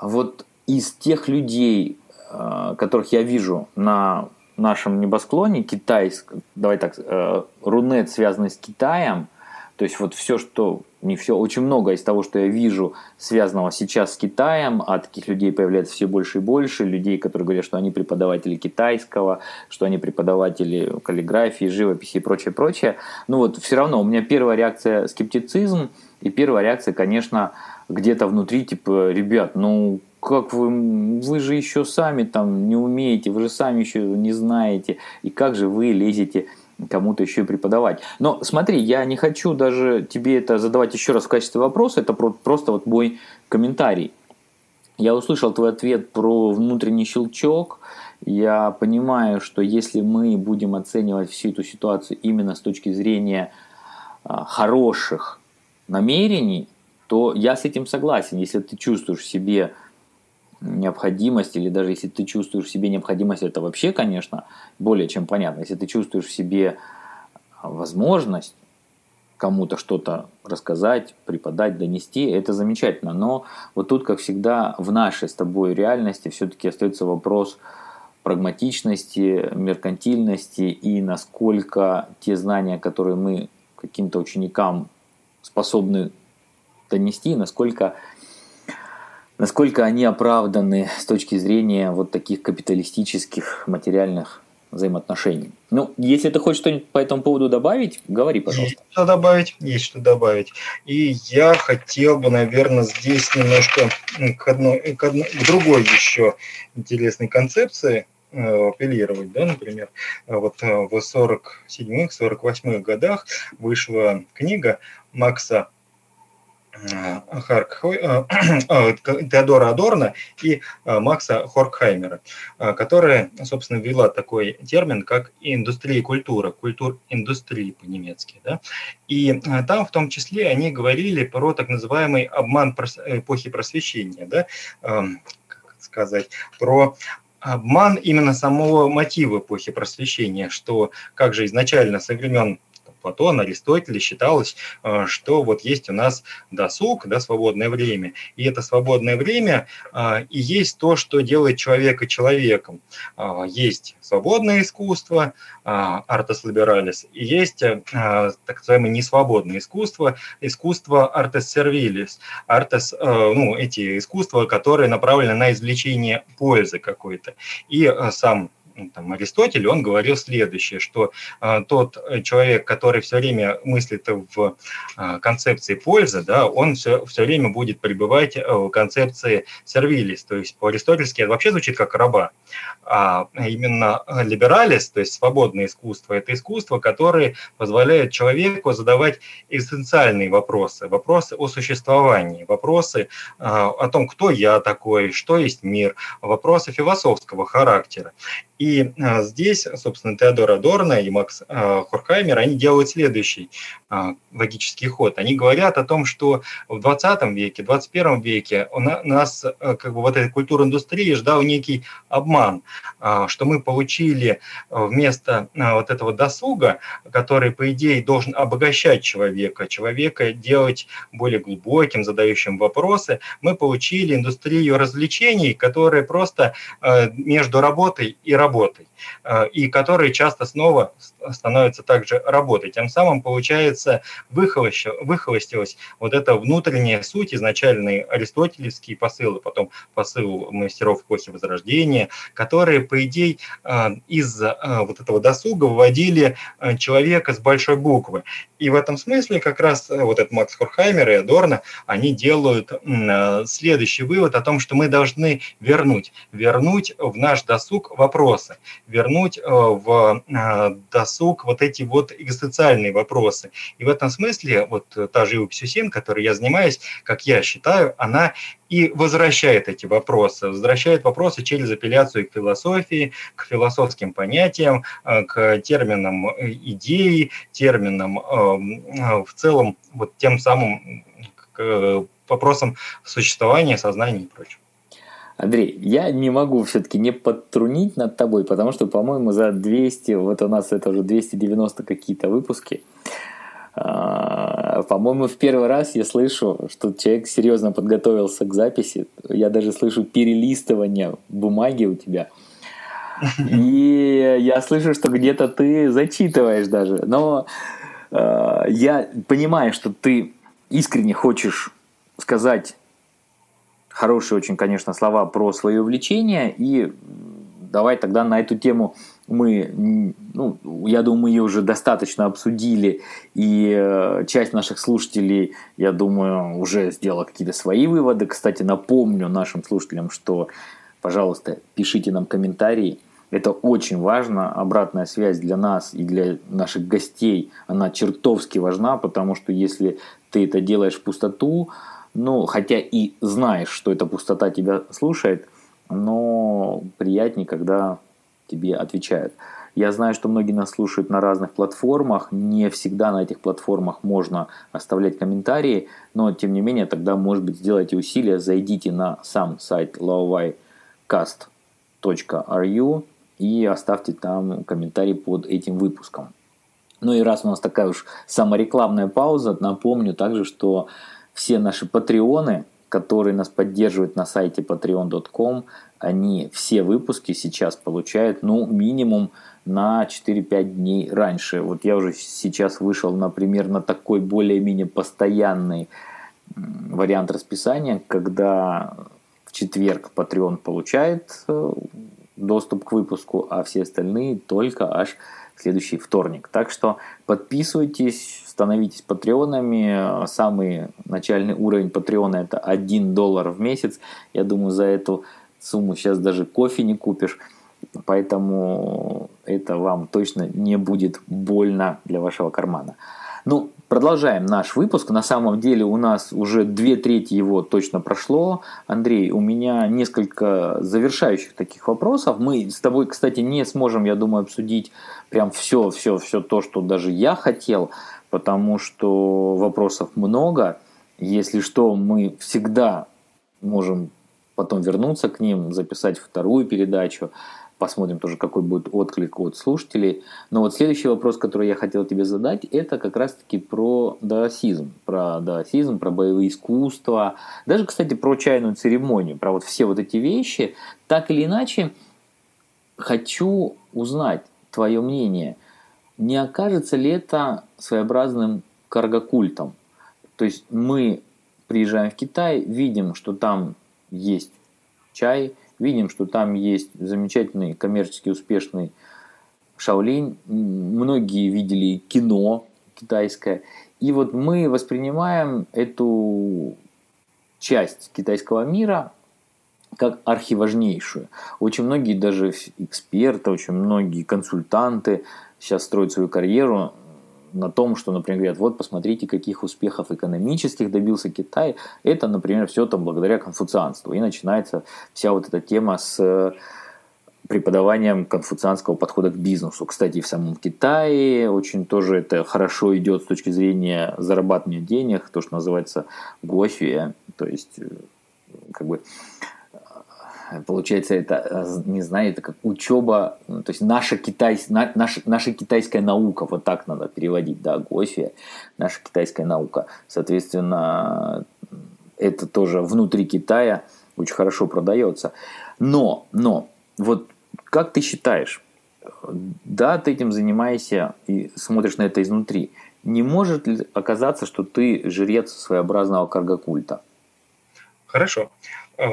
вот из тех людей, э, которых я вижу на нашем небосклоне, китайск, давай так, э, Рунет, связанный с Китаем – то есть вот все, что, не все, очень много из того, что я вижу, связанного сейчас с Китаем, а таких людей появляется все больше и больше, людей, которые говорят, что они преподаватели китайского, что они преподаватели каллиграфии, живописи и прочее, прочее. Ну вот все равно у меня первая реакция скептицизм, и первая реакция, конечно, где-то внутри, типа, ребят, ну как вы, вы же еще сами там не умеете, вы же сами еще не знаете, и как же вы лезете кому-то еще и преподавать. Но смотри, я не хочу даже тебе это задавать еще раз в качестве вопроса, это просто вот мой комментарий. Я услышал твой ответ про внутренний щелчок. Я понимаю, что если мы будем оценивать всю эту ситуацию именно с точки зрения а, хороших намерений, то я с этим согласен. Если ты чувствуешь в себе необходимость, или даже если ты чувствуешь в себе необходимость, это вообще, конечно, более чем понятно. Если ты чувствуешь в себе возможность кому-то что-то рассказать, преподать, донести, это замечательно. Но вот тут, как всегда, в нашей с тобой реальности все-таки остается вопрос прагматичности, меркантильности и насколько те знания, которые мы каким-то ученикам способны донести, насколько насколько они оправданы с точки зрения вот таких капиталистических материальных взаимоотношений. Ну, если ты хочешь что-нибудь по этому поводу добавить, говори, пожалуйста. Есть что добавить, есть что добавить. И я хотел бы, наверное, здесь немножко к, одной, к, одной, к другой еще интересной концепции э, апеллировать, да, например, вот э, в 47-48 годах вышла книга Макса Харк, э, (clears throat) э, Теодора Адорна и э, Макса Хоркхаймера, которая, собственно, ввела такой термин, как индустрия и культура, культур индустрии по-немецки. Да? И там в том числе они говорили про так называемый обман эпохи просвещения, да? Эм, как сказать, про обман именно самого мотива эпохи просвещения, что как же изначально со времен Платона, Аристотеля считалось, э, что вот есть у нас досуг, да, свободное время, и это свободное время э, и есть то, что делает человека человеком. Э, есть свободное искусство, артес либералис, и есть так называемое несвободное искусство, искусство артес сервилис, артес, ну, эти искусства, которые направлены на извлечение пользы какой-то. И сам там, Аристотель, он говорил следующее, что э, тот человек, который все время мыслит в э, концепции пользы, да, он все, все время будет пребывать в концепции сервилис, то есть по-аристотельски это вообще звучит как раба, а именно либералис, то есть свободное искусство, это искусство, которое позволяет человеку задавать экзистенциальные вопросы, вопросы о существовании, вопросы э, о том, кто я такой, что есть мир, вопросы философского характера. И а, здесь, собственно, Теодор Адорно и Макс а, Хорхаймер, они делают следующий а, логический ход. Они говорят о том, что в 20 веке, 21 веке у нас как бы вот этой культура индустрии ждал некий обман, что мы получили вместо вот этого досуга, который, по идее, должен обогащать человека, человека делать более глубоким, задающим вопросы, мы получили индустрию развлечений, которая просто между работой и работой работой, э, и которые часто снова становятся также работой. Тем самым, получается, выхолостилась вот эта внутренняя суть, изначальные аристотелевские посылы, потом посыл мастеров эпохи Возрождения, которые, по идее, э, из э, вот этого досуга выводили человека с большой буквы. И в этом смысле как раз вот этот Макс Хорхаймер и Адорно, они делают следующий вывод о том, что мы должны вернуть, вернуть в наш досуг вопросы, вернуть в досуг досуг вот эти вот экзистенциальные вопросы. И в этом смысле вот та живопись Усин, которой я занимаюсь, как я считаю, она и возвращает эти вопросы, возвращает вопросы через апелляцию к философии, к философским понятиям, э, к терминам э, идеи, терминам э, в целом вот тем самым к вопросам существования, сознания и прочего. Андрей, я не могу все-таки не подтрунить над тобой, потому что, по-моему, за 200, вот у нас это уже 290 какие-то выпуски, а, по-моему, в первый раз я слышу, что человек серьезно подготовился к записи. Я даже слышу перелистывание бумаги у тебя. (laughs) И я слышу, что где-то ты зачитываешь даже. Но э, я понимаю, что ты искренне хочешь сказать хорошие очень, конечно, слова про свое увлечение. И давай тогда на эту тему мы, ну, я думаю, ее уже достаточно обсудили, и э, часть наших слушателей, я думаю, уже сделала какие-то свои выводы. Кстати, напомню нашим слушателям, что, пожалуйста, пишите нам комментарии. Это очень важно. Обратная связь для нас и для наших гостей, она чертовски важна, потому что если ты это делаешь в пустоту, ну, хотя и знаешь, что эта пустота тебя слушает, но приятнее, когда тебе отвечают. Я знаю, что многие нас слушают на разных платформах. Не всегда на этих платформах можно оставлять комментарии, но тем не менее тогда, может быть, сделайте усилия, зайдите на сам сайт laowaicast.ru и оставьте там комментарий под этим выпуском. Ну и раз у нас такая уж саморекламная пауза, напомню также, что все наши патреоны, которые нас поддерживают на сайте patreon.com, они все выпуски сейчас получают, ну, минимум на 4-5 дней раньше. Вот я уже сейчас вышел, например, на такой более-менее постоянный вариант расписания, когда в четверг Patreon получает э, доступ к выпуску, а все остальные только аж следующий вторник. Так что подписывайтесь, становитесь патреонами. Самый начальный уровень патреона это 1 доллар в месяц. Я думаю, за эту сумму сейчас даже кофе не купишь. Поэтому это вам точно не будет больно для вашего кармана. Ну, продолжаем наш выпуск. На самом деле у нас уже две трети его точно прошло. Андрей, у меня несколько завершающих таких вопросов. Мы с тобой, кстати, не сможем, я думаю, обсудить прям все, все, все то, что даже я хотел, потому что вопросов много. Если что, мы всегда можем потом вернуться к ним, записать вторую передачу. Посмотрим тоже, какой будет отклик от слушателей. Но вот следующий вопрос, который я хотел тебе задать, это как раз-таки про даосизм. Про даосизм, про боевые искусства. Даже, кстати, про чайную церемонию. Про вот все вот эти вещи. Так или иначе, хочу узнать твое мнение. Не окажется ли это своеобразным каргокультом? То есть мы приезжаем в Китай, видим, что там есть чай, видим, что там есть замечательный коммерчески успешный Шаолинь. Многие видели кино китайское. И вот мы воспринимаем эту часть китайского мира как архиважнейшую. Очень многие даже эксперты, очень многие консультанты сейчас строят свою карьеру на том, что, например, говорят, вот посмотрите, каких успехов экономических добился Китай. Это, например, все там благодаря конфуцианству. И начинается вся вот эта тема с преподаванием конфуцианского подхода к бизнесу. Кстати, в самом Китае очень тоже это хорошо идет с точки зрения зарабатывания денег, то, что называется гофия, то есть э, как бы Получается, это, э, не знаю, это как учеба, ну, то есть наша, китайс, наша, наша китайская наука, вот так надо переводить, да, Гофия, наша китайская наука. Соответственно, это тоже внутри Китая очень хорошо продается. Но, но, вот как ты считаешь, да, ты этим занимаешься и смотришь на это изнутри, не может ли оказаться, что ты жрец своеобразного каргокульта? Хорошо.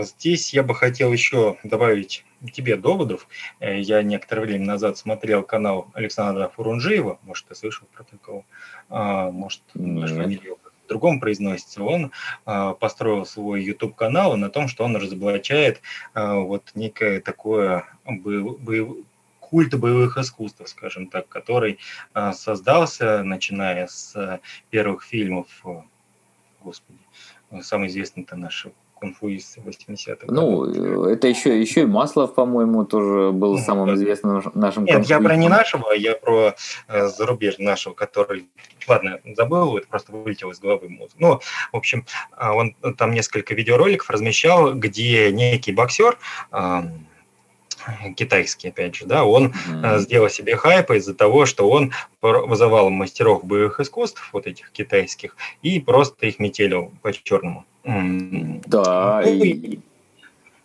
Здесь я бы хотел еще добавить тебе доводов. Э, я некоторое время назад смотрел канал Александра Фурунжиева, может, ты слышал про такого, а, может, фамилия в другом произносится. Он а, построил свой YouTube-канал на том, что он разоблачает вот некое такое боев, культ боевых искусств, скажем так, который создался, начиная с первых фильмов, господи, самый известный-то наш кунфуист 80-х. Ну, годов. это еще, еще и Маслов, по-моему, тоже был ну, самым да. известным нашим Нет, я про не нашего, я про э, зарубеж нашего, который, ладно, забыл, это просто вылетело из головы мозг. Ну, в общем, а, он там несколько видеороликов размещал, где некий боксер, э, (laughs) китайский, опять же, да, он mm-hmm. сделал себе хайп из-за того, что он вызывал мастеров боевых искусств, вот этих китайских, и просто их метелил по-черному. Да, ну, и...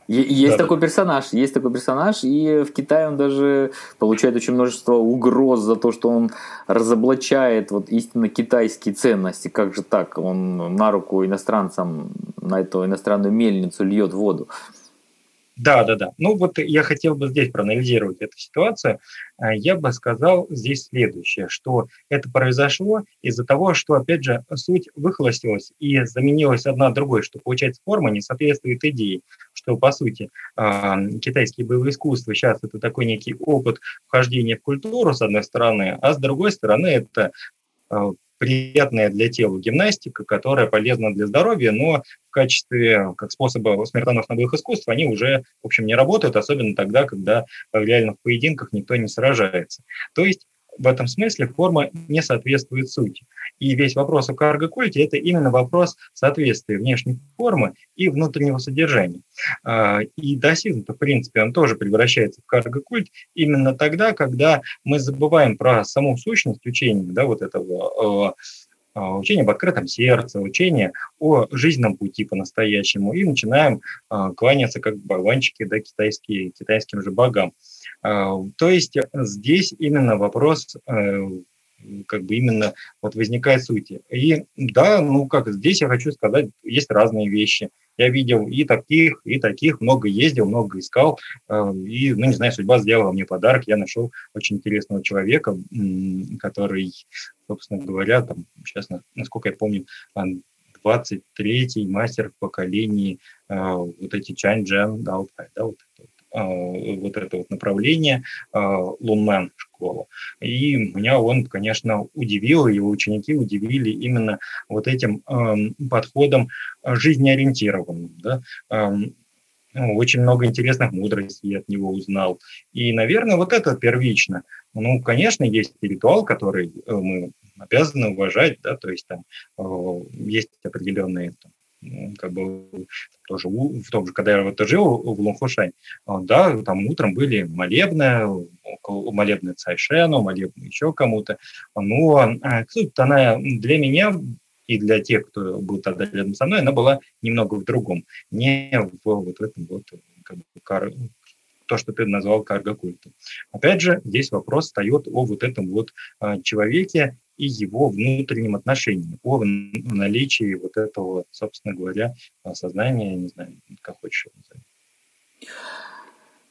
Есть да, такой да. персонаж, есть такой персонаж, и в Китае он даже получает очень множество угроз за то, что он разоблачает вот истинно китайские ценности. Как же так? Он на руку иностранцам, на эту иностранную мельницу льет воду. Да, да, да. Ну вот я хотел бы здесь проанализировать эту ситуацию. А, я бы сказал здесь следующее, что это произошло из-за того, что, опять же, суть выхолостилась и заменилась одна другой, что, получается, форма не соответствует идее, что, по сути, а, китайские боевые искусства сейчас это такой некий опыт вхождения в культуру, с одной стороны, а с другой стороны это приятная для тела гимнастика, которая полезна для здоровья, но в качестве, как способа смертоносных боевых искусств они уже, в общем, не работают, особенно тогда, когда в реальных поединках никто не сражается. То есть в этом смысле форма не соответствует сути. И весь вопрос о карго-культе – это именно вопрос соответствия внешней формы и внутреннего содержания. А, и даосизм, в принципе, он тоже превращается в карго-культ именно тогда, когда мы забываем про саму сущность учения, да, вот этого а, учение об открытом сердце, учение о жизненном пути по-настоящему, и начинаем кланяться как болванчики да, китайские, китайским же богам. А, то есть здесь именно вопрос э, как бы именно вот возникает сути. И да, ну как здесь я хочу сказать, есть разные вещи. Я видел и таких, и таких, много ездил, много искал, э, и, ну не знаю, судьба сделала мне подарок, я нашел очень интересного человека, который, собственно говоря, там, сейчас, насколько я помню, 23-й мастер в поколении э, вот эти Чань Джан Даотай, да, вот а, вот это вот направление а, Лунмен школу. И меня он, конечно, удивил, его ученики удивили именно вот этим подходом жизнеориентированным. Да? Ну, очень много интересных мудростей от него узнал. И, наверное, вот это первично. Ну, конечно, есть ритуал, который э, мы обязаны уважать, да, то есть там э, есть определенные там, как бы тоже в том же, когда я вот жил в Лунхошань, а, да, там утром были молебны, молебны Цайшену, молебны еще кому-то, но а, суть она для меня и для тех, кто был тогда рядом со мной, она была немного в другом, не в вот этом вот как бы, кар, то, что ты назвал карго-культом. Опять же, здесь вопрос встает о вот этом вот а, человеке и его внутренним отношениям, о наличии вот этого, собственно говоря, сознания, не знаю, как хочешь его назовем.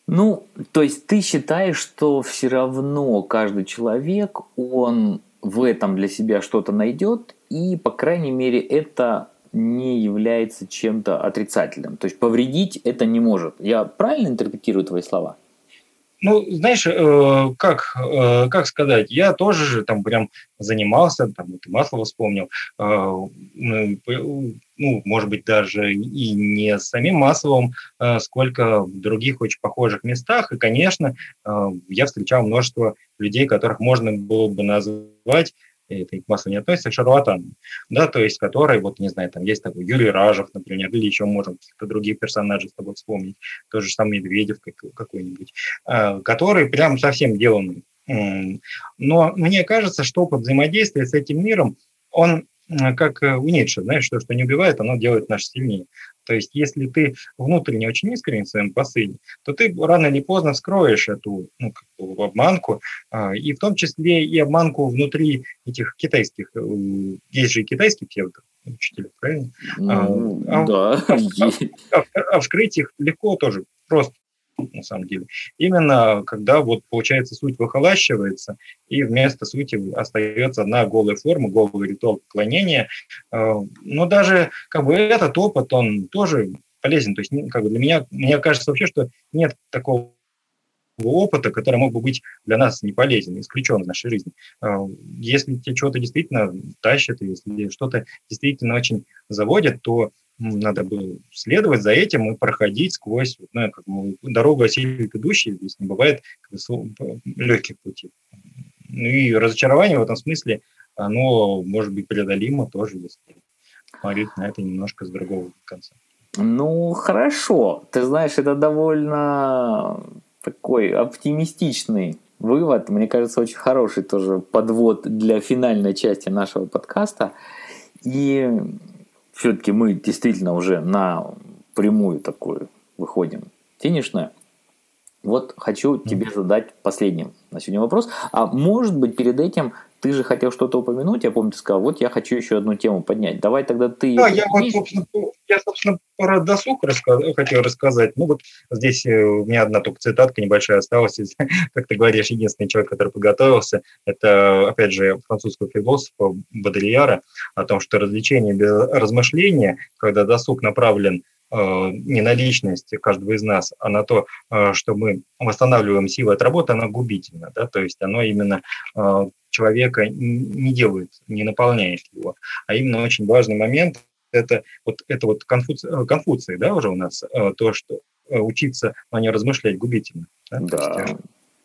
Ну, то есть ты считаешь, что все равно каждый человек, он в этом для себя что-то найдет, и, по крайней мере, это не является чем-то отрицательным. То есть повредить это не может. Я правильно интерпретирую твои слова? Ну, знаешь, э, как, э, как сказать, я тоже же там прям занимался, там вот Маслова вспомнил, э, ну, может быть, даже и не с самим Масловым, сколько в других очень похожих местах. И, конечно, я встречал множество людей, которых можно было бы назвать это к массу не относится, к шарлатанам, да, то есть который, вот, не знаю, там есть такой Юрий Ражев, например, или еще можем каких-то других персонажей с тобой вспомнить, тот же сам Медведев какой-нибудь, а, который прям совсем деланный. Но мне кажется, что опыт взаимодействия с этим миром, он как у Ницше, знаешь, что, что не убивает, оно делает нас сильнее. То есть, если ты внутренне очень искренен в своем посыле, то ты рано или поздно вскроешь эту ну, как бы обманку, а, и в том числе и обманку внутри этих китайских, э, есть же и китайские псевдоучителя, правильно? Ну, а, да. А, (laughs) а, а, а вскрыть их легко тоже, просто на самом деле. Именно когда вот получается суть выхолащивается, и вместо сути остается одна голая форма, голый ритуал поклонения. Э, но даже как бы этот опыт, он тоже полезен. То есть как бы для меня, мне кажется вообще, что нет такого опыта, который мог бы быть для нас не полезен, исключен в нашей жизни. Э, если тебе что-то действительно тащит, если что-то действительно очень заводит, то надо было следовать за этим и проходить сквозь ну, как бы, дорогу осилит идущий, здесь не бывает легких путей. Ну и разочарование в этом смысле, оно может быть преодолимо тоже, если смотреть на это немножко с другого конца. Ну, хорошо. Ты знаешь, это довольно такой оптимистичный вывод. Мне кажется, очень хороший тоже подвод для финальной части нашего подкаста. И все-таки мы действительно уже на прямую такую выходим финишную. Вот хочу тебе задать последним на сегодня вопрос. А может быть, перед этим ты же хотел что-то упомянуть, я помню, ты сказал, вот я хочу еще одну тему поднять. Давай тогда ты... Да, я, вот, собственно, я, собственно, про досуг рассказ... хотел рассказать. Ну вот здесь э, у меня одна только цитатка небольшая осталась. (laughs) Как ты говоришь, единственный человек, который подготовился, это, опять же, французского философа Бодрияра о том, что развлечение без размышления, когда досуг направлен Э, не на личность каждого из нас, а на то, э, что мы восстанавливаем силы от работы, оно губительно. Да? То есть оно именно человека не делает, не наполняет его. А именно очень важный момент это вот, это вот конфуци, конфуции, да, уже у нас, то, что учиться, но не размышлять губительно. Да. да.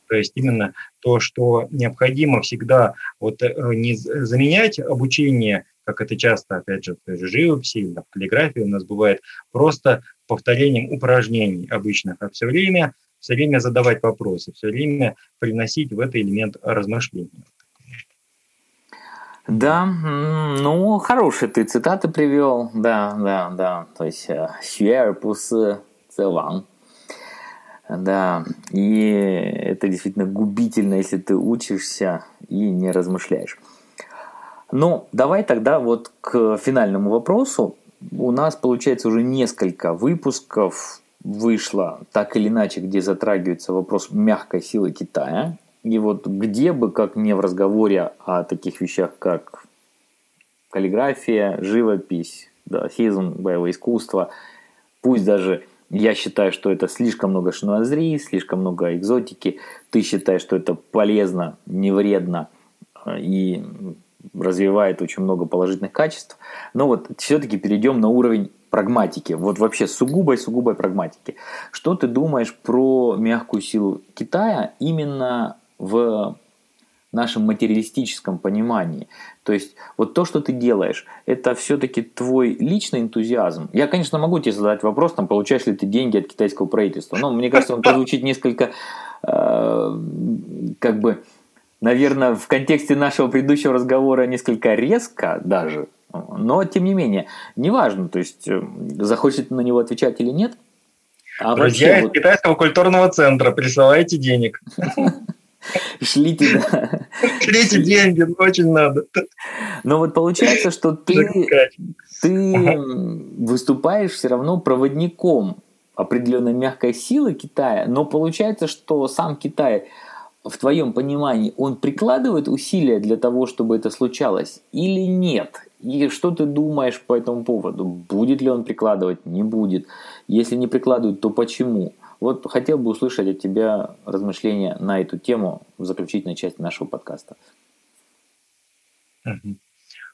То есть именно то, что необходимо всегда вот не заменять обучение как это часто, опять же, в живописи, в каллиграфии у нас бывает, просто повторением упражнений обычных, а все время, все время задавать вопросы, все время приносить в это элемент размышления. Да, ну, хорошие ты цитаты привел, да, да, да, то есть э, «Xuer пусы э, цеван». Да, и это действительно губительно, если ты учишься и не размышляешь. Ну, давай тогда вот к финальному вопросу. У нас, получается, уже несколько выпусков вышло так или иначе, где затрагивается вопрос мягкой силы Китая, и вот где бы, как не в разговоре о таких вещах, как каллиграфия, живопись, да, хизм, боевое искусство, пусть даже я считаю, что это слишком много шинуазри, слишком много экзотики, ты считаешь, что это полезно, не вредно и развивает очень много положительных качеств. Но вот все-таки перейдем на уровень прагматики, вот вообще сугубой-сугубой прагматики. Что ты думаешь про мягкую силу Китая именно в нашем материалистическом понимании. То есть вот то, что ты делаешь, это все-таки твой личный энтузиазм. Я, конечно, могу тебе задать вопрос, там, получаешь ли ты деньги от китайского правительства, но мне кажется, он прозвучит несколько э, как бы наверное, в контексте нашего предыдущего разговора несколько резко даже, но тем не менее, неважно, то есть э, захочет на него отвечать или нет. А Друзья из вот... китайского культурного центра, присылайте денег. (laughs) Шлите, да. Шлите деньги, очень надо. Но вот получается, что ты, ты выступаешь все равно проводником определенной мягкой силы Китая, но получается, что сам Китай в твоем понимании, он прикладывает усилия для того, чтобы это случалось или нет? И что ты думаешь по этому поводу? Будет ли он прикладывать? Не будет. Если не прикладывает, то почему? Вот хотел бы услышать от тебя размышления на эту тему в заключительной части нашего подкаста.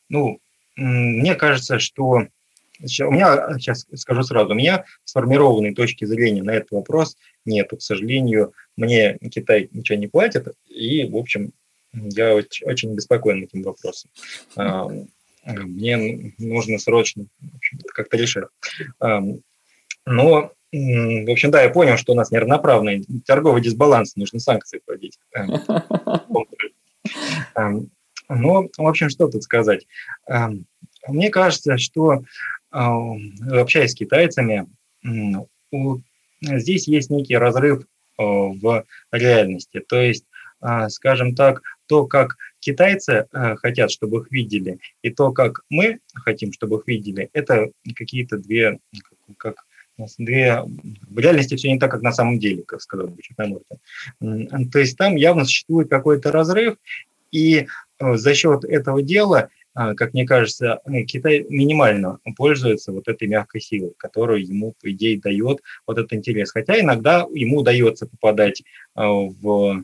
Ну, мне кажется, что у меня, сейчас скажу сразу, у меня сформированной точки зрения на этот вопрос нет. К сожалению, мне Китай ничего не платит, и, в общем, я очень, беспокоен этим вопросом. А, мне нужно срочно как-то решать. Но в общем, да, я понял, что у нас неравноправный торговый дисбаланс, нужно санкции вводить. Эм, (laughs) эм, ну, в общем, что тут сказать. Эм, мне кажется, что общаясь с китайцами, здесь есть некий разрыв э, в реальности. То есть, э, скажем так, то, как китайцы э, хотят, чтобы их видели, и то, как мы хотим, чтобы их видели, это какие-то две, как две... В реальности все не так, как на самом деле, как сказал бы Черноморкин. То есть там явно существует какой-то разрыв, и э, за счет этого дела, э, как мне кажется, э, Китай минимально пользуется вот этой мягкой силой, которую ему, по идее, дает вот этот интерес. Хотя иногда ему удается попадать в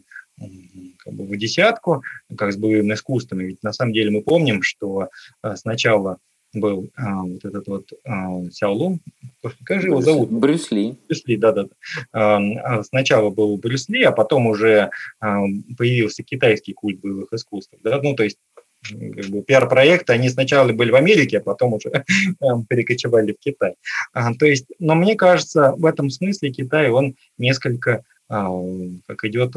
как бы в десятку, как с боевыми искусствами. Ведь на самом деле мы помним, что сначала был а, вот этот вот а, Сяолун, как же его зовут? Брюс Ли. Брюс Ли, да-да. А, а, сначала был Брюс Ли, а потом уже а, появился китайский культ боевых искусств. Да? Ну, то есть как бы, пиар-проекты, они сначала были в Америке, а потом уже (laughs) перекочевали в Китай. А, то есть, но мне кажется, в этом смысле Китай, он несколько, а, как идет,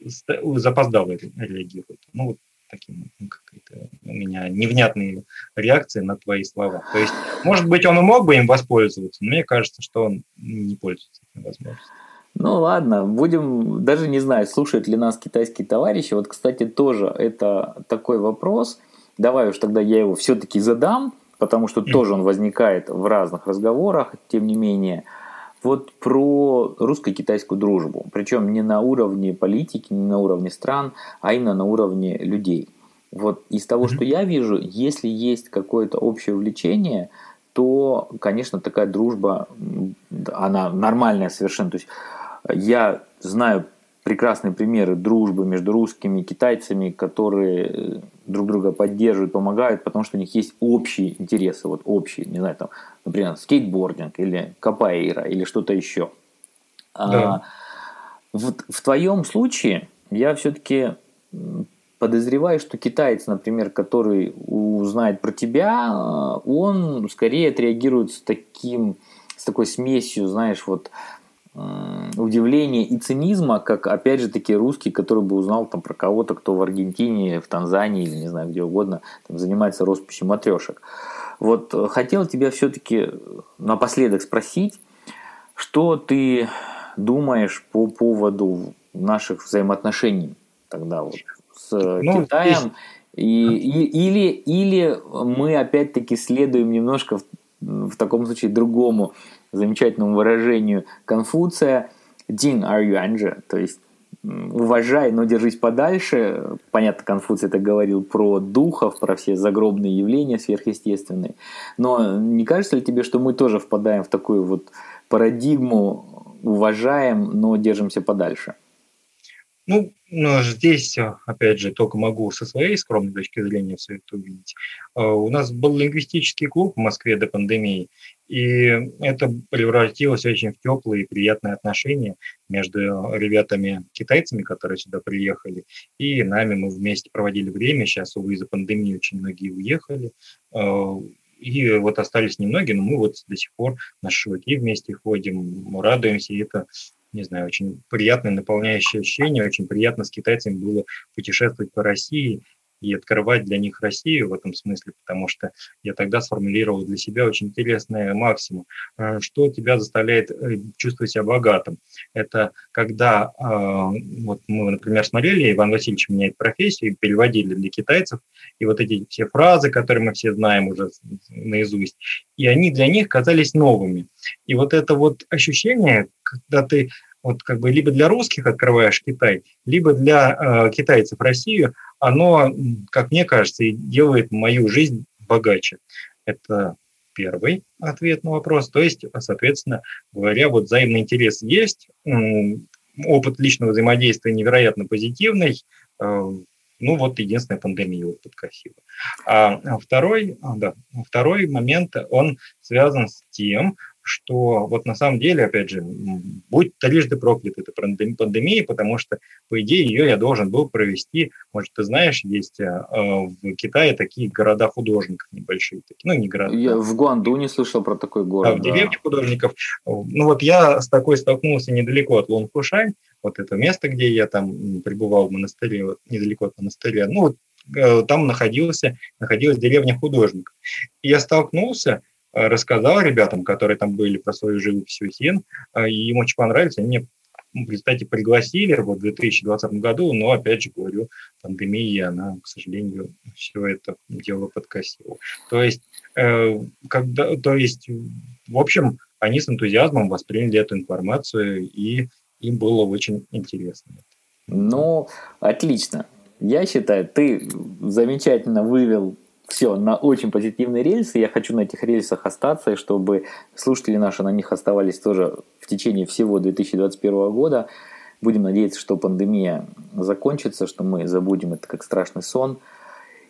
запоздало реагирует. Ну, вот таким ну, какая-то у меня невнятные реакции на твои слова. То есть, может быть, он и мог бы им воспользоваться, но мне кажется, что он не пользуется этим возможностью. Ну ладно, будем, даже не знаю, слушают ли нас китайские товарищи. Вот, кстати, тоже это такой вопрос. Давай уж тогда я его все-таки задам, потому что тоже он возникает в разных разговорах, тем не менее вот про русско-китайскую дружбу. Причем не на уровне политики, не на уровне стран, а именно на уровне людей. Вот из того, что я вижу, если есть какое-то общее увлечение, то, конечно, такая дружба, она нормальная совершенно. То есть я знаю прекрасные примеры дружбы между русскими и китайцами, которые э, друг друга поддерживают, помогают, потому что у них есть общие интересы, вот общие, не знаю, там, например, скейтбординг или капаэйра или что-то еще. А, да. А, вот в твоем случае я все-таки подозреваю, что китаец, например, который узнает про тебя, он скорее отреагирует с таким, с такой смесью, знаешь, вот удивления и цинизма, как, опять же, таки русский, который бы узнал там про кого-то, кто в Аргентине, в Танзании или не знаю где угодно там, занимается росписью матрешек. Вот э, хотел тебя все-таки напоследок спросить, что ты думаешь по поводу наших взаимоотношений тогда вот ну, Китаем? И, и, или, или мы опять-таки следуем немножко в, в таком случае другому замечательному выражению Конфуция «Дин ар юаньже», то есть уважай, но держись подальше. Понятно, Конфуций это говорил про духов, про все загробные явления сверхъестественные. Но не кажется ли тебе, что мы тоже впадаем в такую вот парадигму уважаем, но держимся подальше? Ну, но здесь, опять же, только могу со своей скромной точки зрения все это увидеть. А, у нас был лингвистический клуб в Москве до пандемии, и это превратилось очень в теплые и приятные отношения между ребятами-китайцами, которые сюда приехали, и нами. Мы вместе проводили время. Сейчас, увы, из-за пандемии очень многие уехали. А, и вот остались немногие, но мы вот до сих пор на шашлыки вместе ходим, радуемся, и это не знаю, очень приятное, наполняющее ощущение, очень приятно с китайцами было путешествовать по России. И открывать для них Россию в этом смысле, потому что я тогда сформулировал для себя очень интересный максимум. Э, что тебя заставляет э, чувствовать себя богатым? Это когда, вот мы, например, смотрели, Иван Васильевич меняет профессию, переводили для китайцев, и вот эти все фразы, которые мы все знаем уже наизусть, и они для них казались новыми. И вот это вот ощущение, когда ты вот как бы либо для русских открываешь Китай, либо для э, китайцев Россию, оно, как мне кажется, и делает мою жизнь богаче. Это первый ответ на вопрос. То есть, соответственно говоря, вот взаимный интерес есть, опыт личного взаимодействия невероятно позитивный, э, ну вот единственная пандемия вот подкосила. А второй, да, второй момент, он связан с тем, что вот на самом деле, опять же, будь трижды проклят эта пандемия, потому что, по идее, ее я должен был провести, может, ты знаешь, есть э, в Китае такие города художников небольшие, такие, ну, не города. Я в Гуанду не слышал про такой город. А, в деревне художников. Ну, вот я с такой столкнулся недалеко от Лунфушань, вот это место, где я там пребывал в монастыре, вот недалеко от монастыря, ну, вот э, там находился, находилась деревня художников. И я столкнулся Э, рассказал ребятам, которые там были про свою живопись Усин, э, и им очень понравилось. Они меня, ну, кстати, пригласили вот в 2020 году, но, опять же говорю, пандемия, она, к сожалению, все это дело подкосила. То есть, э, когда, то есть, в общем, они с энтузиазмом восприняли эту информацию, и им было очень интересно. Ну, отлично. Я считаю, ты замечательно вывел все на очень позитивные рельсы. Я хочу на этих рельсах остаться, чтобы слушатели наши на них оставались тоже в течение всего 2021 года. Будем надеяться, что пандемия закончится, что мы забудем это как страшный сон.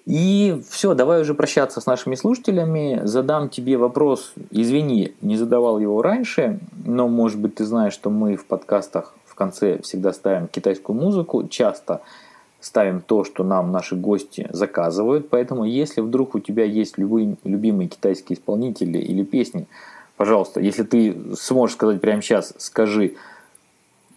И все, давай уже прощаться с нашими слушателями. Задам тебе вопрос. Извини, не задавал его раньше, но, может быть, ты знаешь, что мы в подкастах в конце всегда ставим китайскую музыку. Часто ставим то, что нам наши гости заказывают. Поэтому, если вдруг у тебя есть любые, любимые китайские исполнители или песни, пожалуйста, если ты сможешь сказать прямо сейчас, скажи,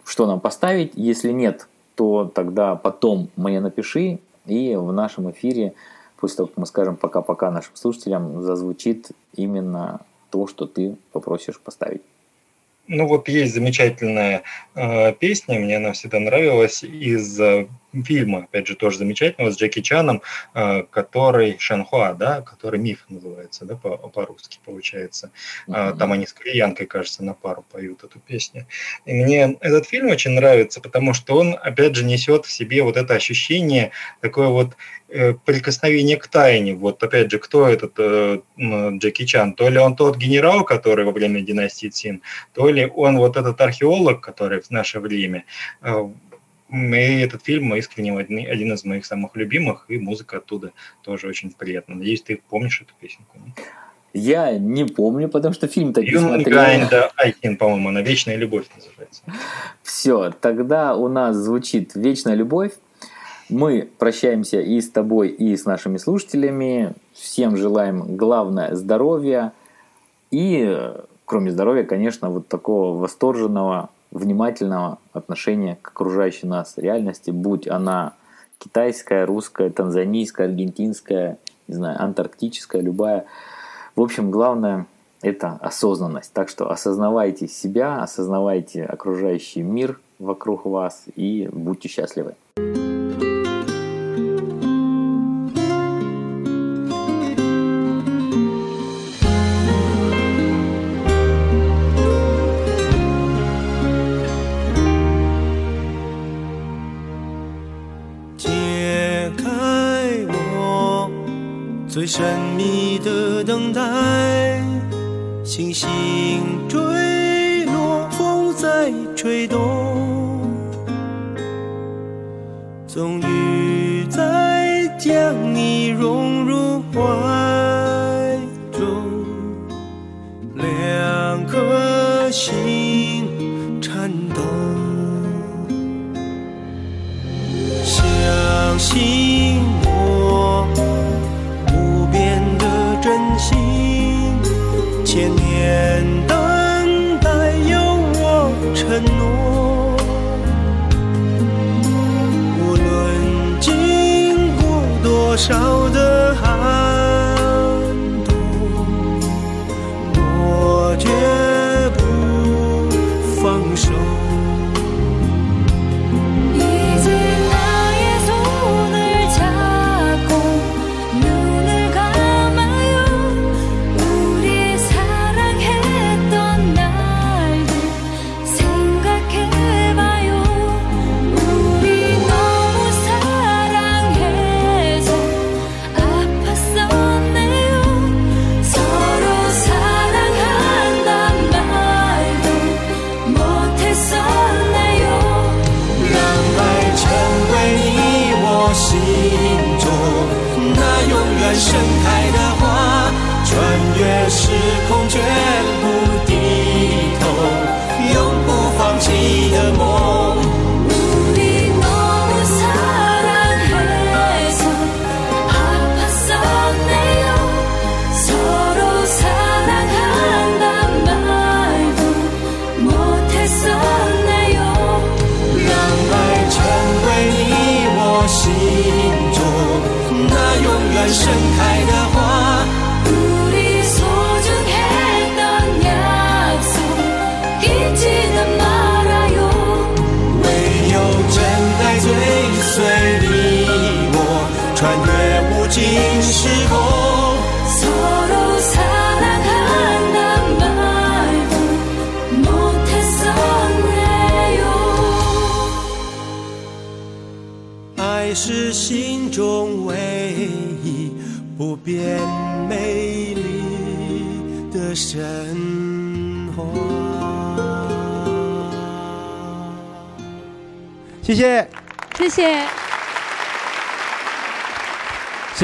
что нам поставить. Если нет, то тогда потом мне напиши, и в нашем эфире, после того, как мы скажем пока-пока нашим слушателям, зазвучит именно то, что ты попросишь поставить. Ну вот есть замечательная э, песня, мне она всегда нравилась из э, фильма, опять же, тоже замечательного, с Джеки Чаном, э, который Шанхуа, да, который миф называется, да, по- по-русски получается. Mm-hmm. Там они с кореянкой, кажется, на пару поют эту песню. И мне этот фильм очень нравится, потому что он, опять же, несет в себе вот это ощущение, такое вот Э, прикосновение к тайне. Вот опять же, кто этот э, Джеки Чан? То ли он тот генерал, который во время династии Цин, то ли он вот этот археолог, который в наше время. И этот фильм искренне один из моих самых любимых, и музыка оттуда тоже очень приятна. Надеюсь, ты помнишь эту песенку. Я не помню, потому что фильм-то не смотрел. Айкин, по-моему, она «Вечная любовь» называется. Все, тогда у нас звучит «Вечная любовь». Мы прощаемся и с тобой, и с нашими слушателями. Всем желаем главное здоровья и, кроме здоровья, конечно, вот такого восторженного, внимательного отношения к окружающей нас реальности, будь она китайская, русская, танзанийская, аргентинская, не знаю, антарктическая, любая. В общем, главное – это осознанность. Так что осознавайте себя, осознавайте окружающий мир вокруг вас и будьте счастливы. 最神秘的等待，星星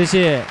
谢谢。谢谢啊。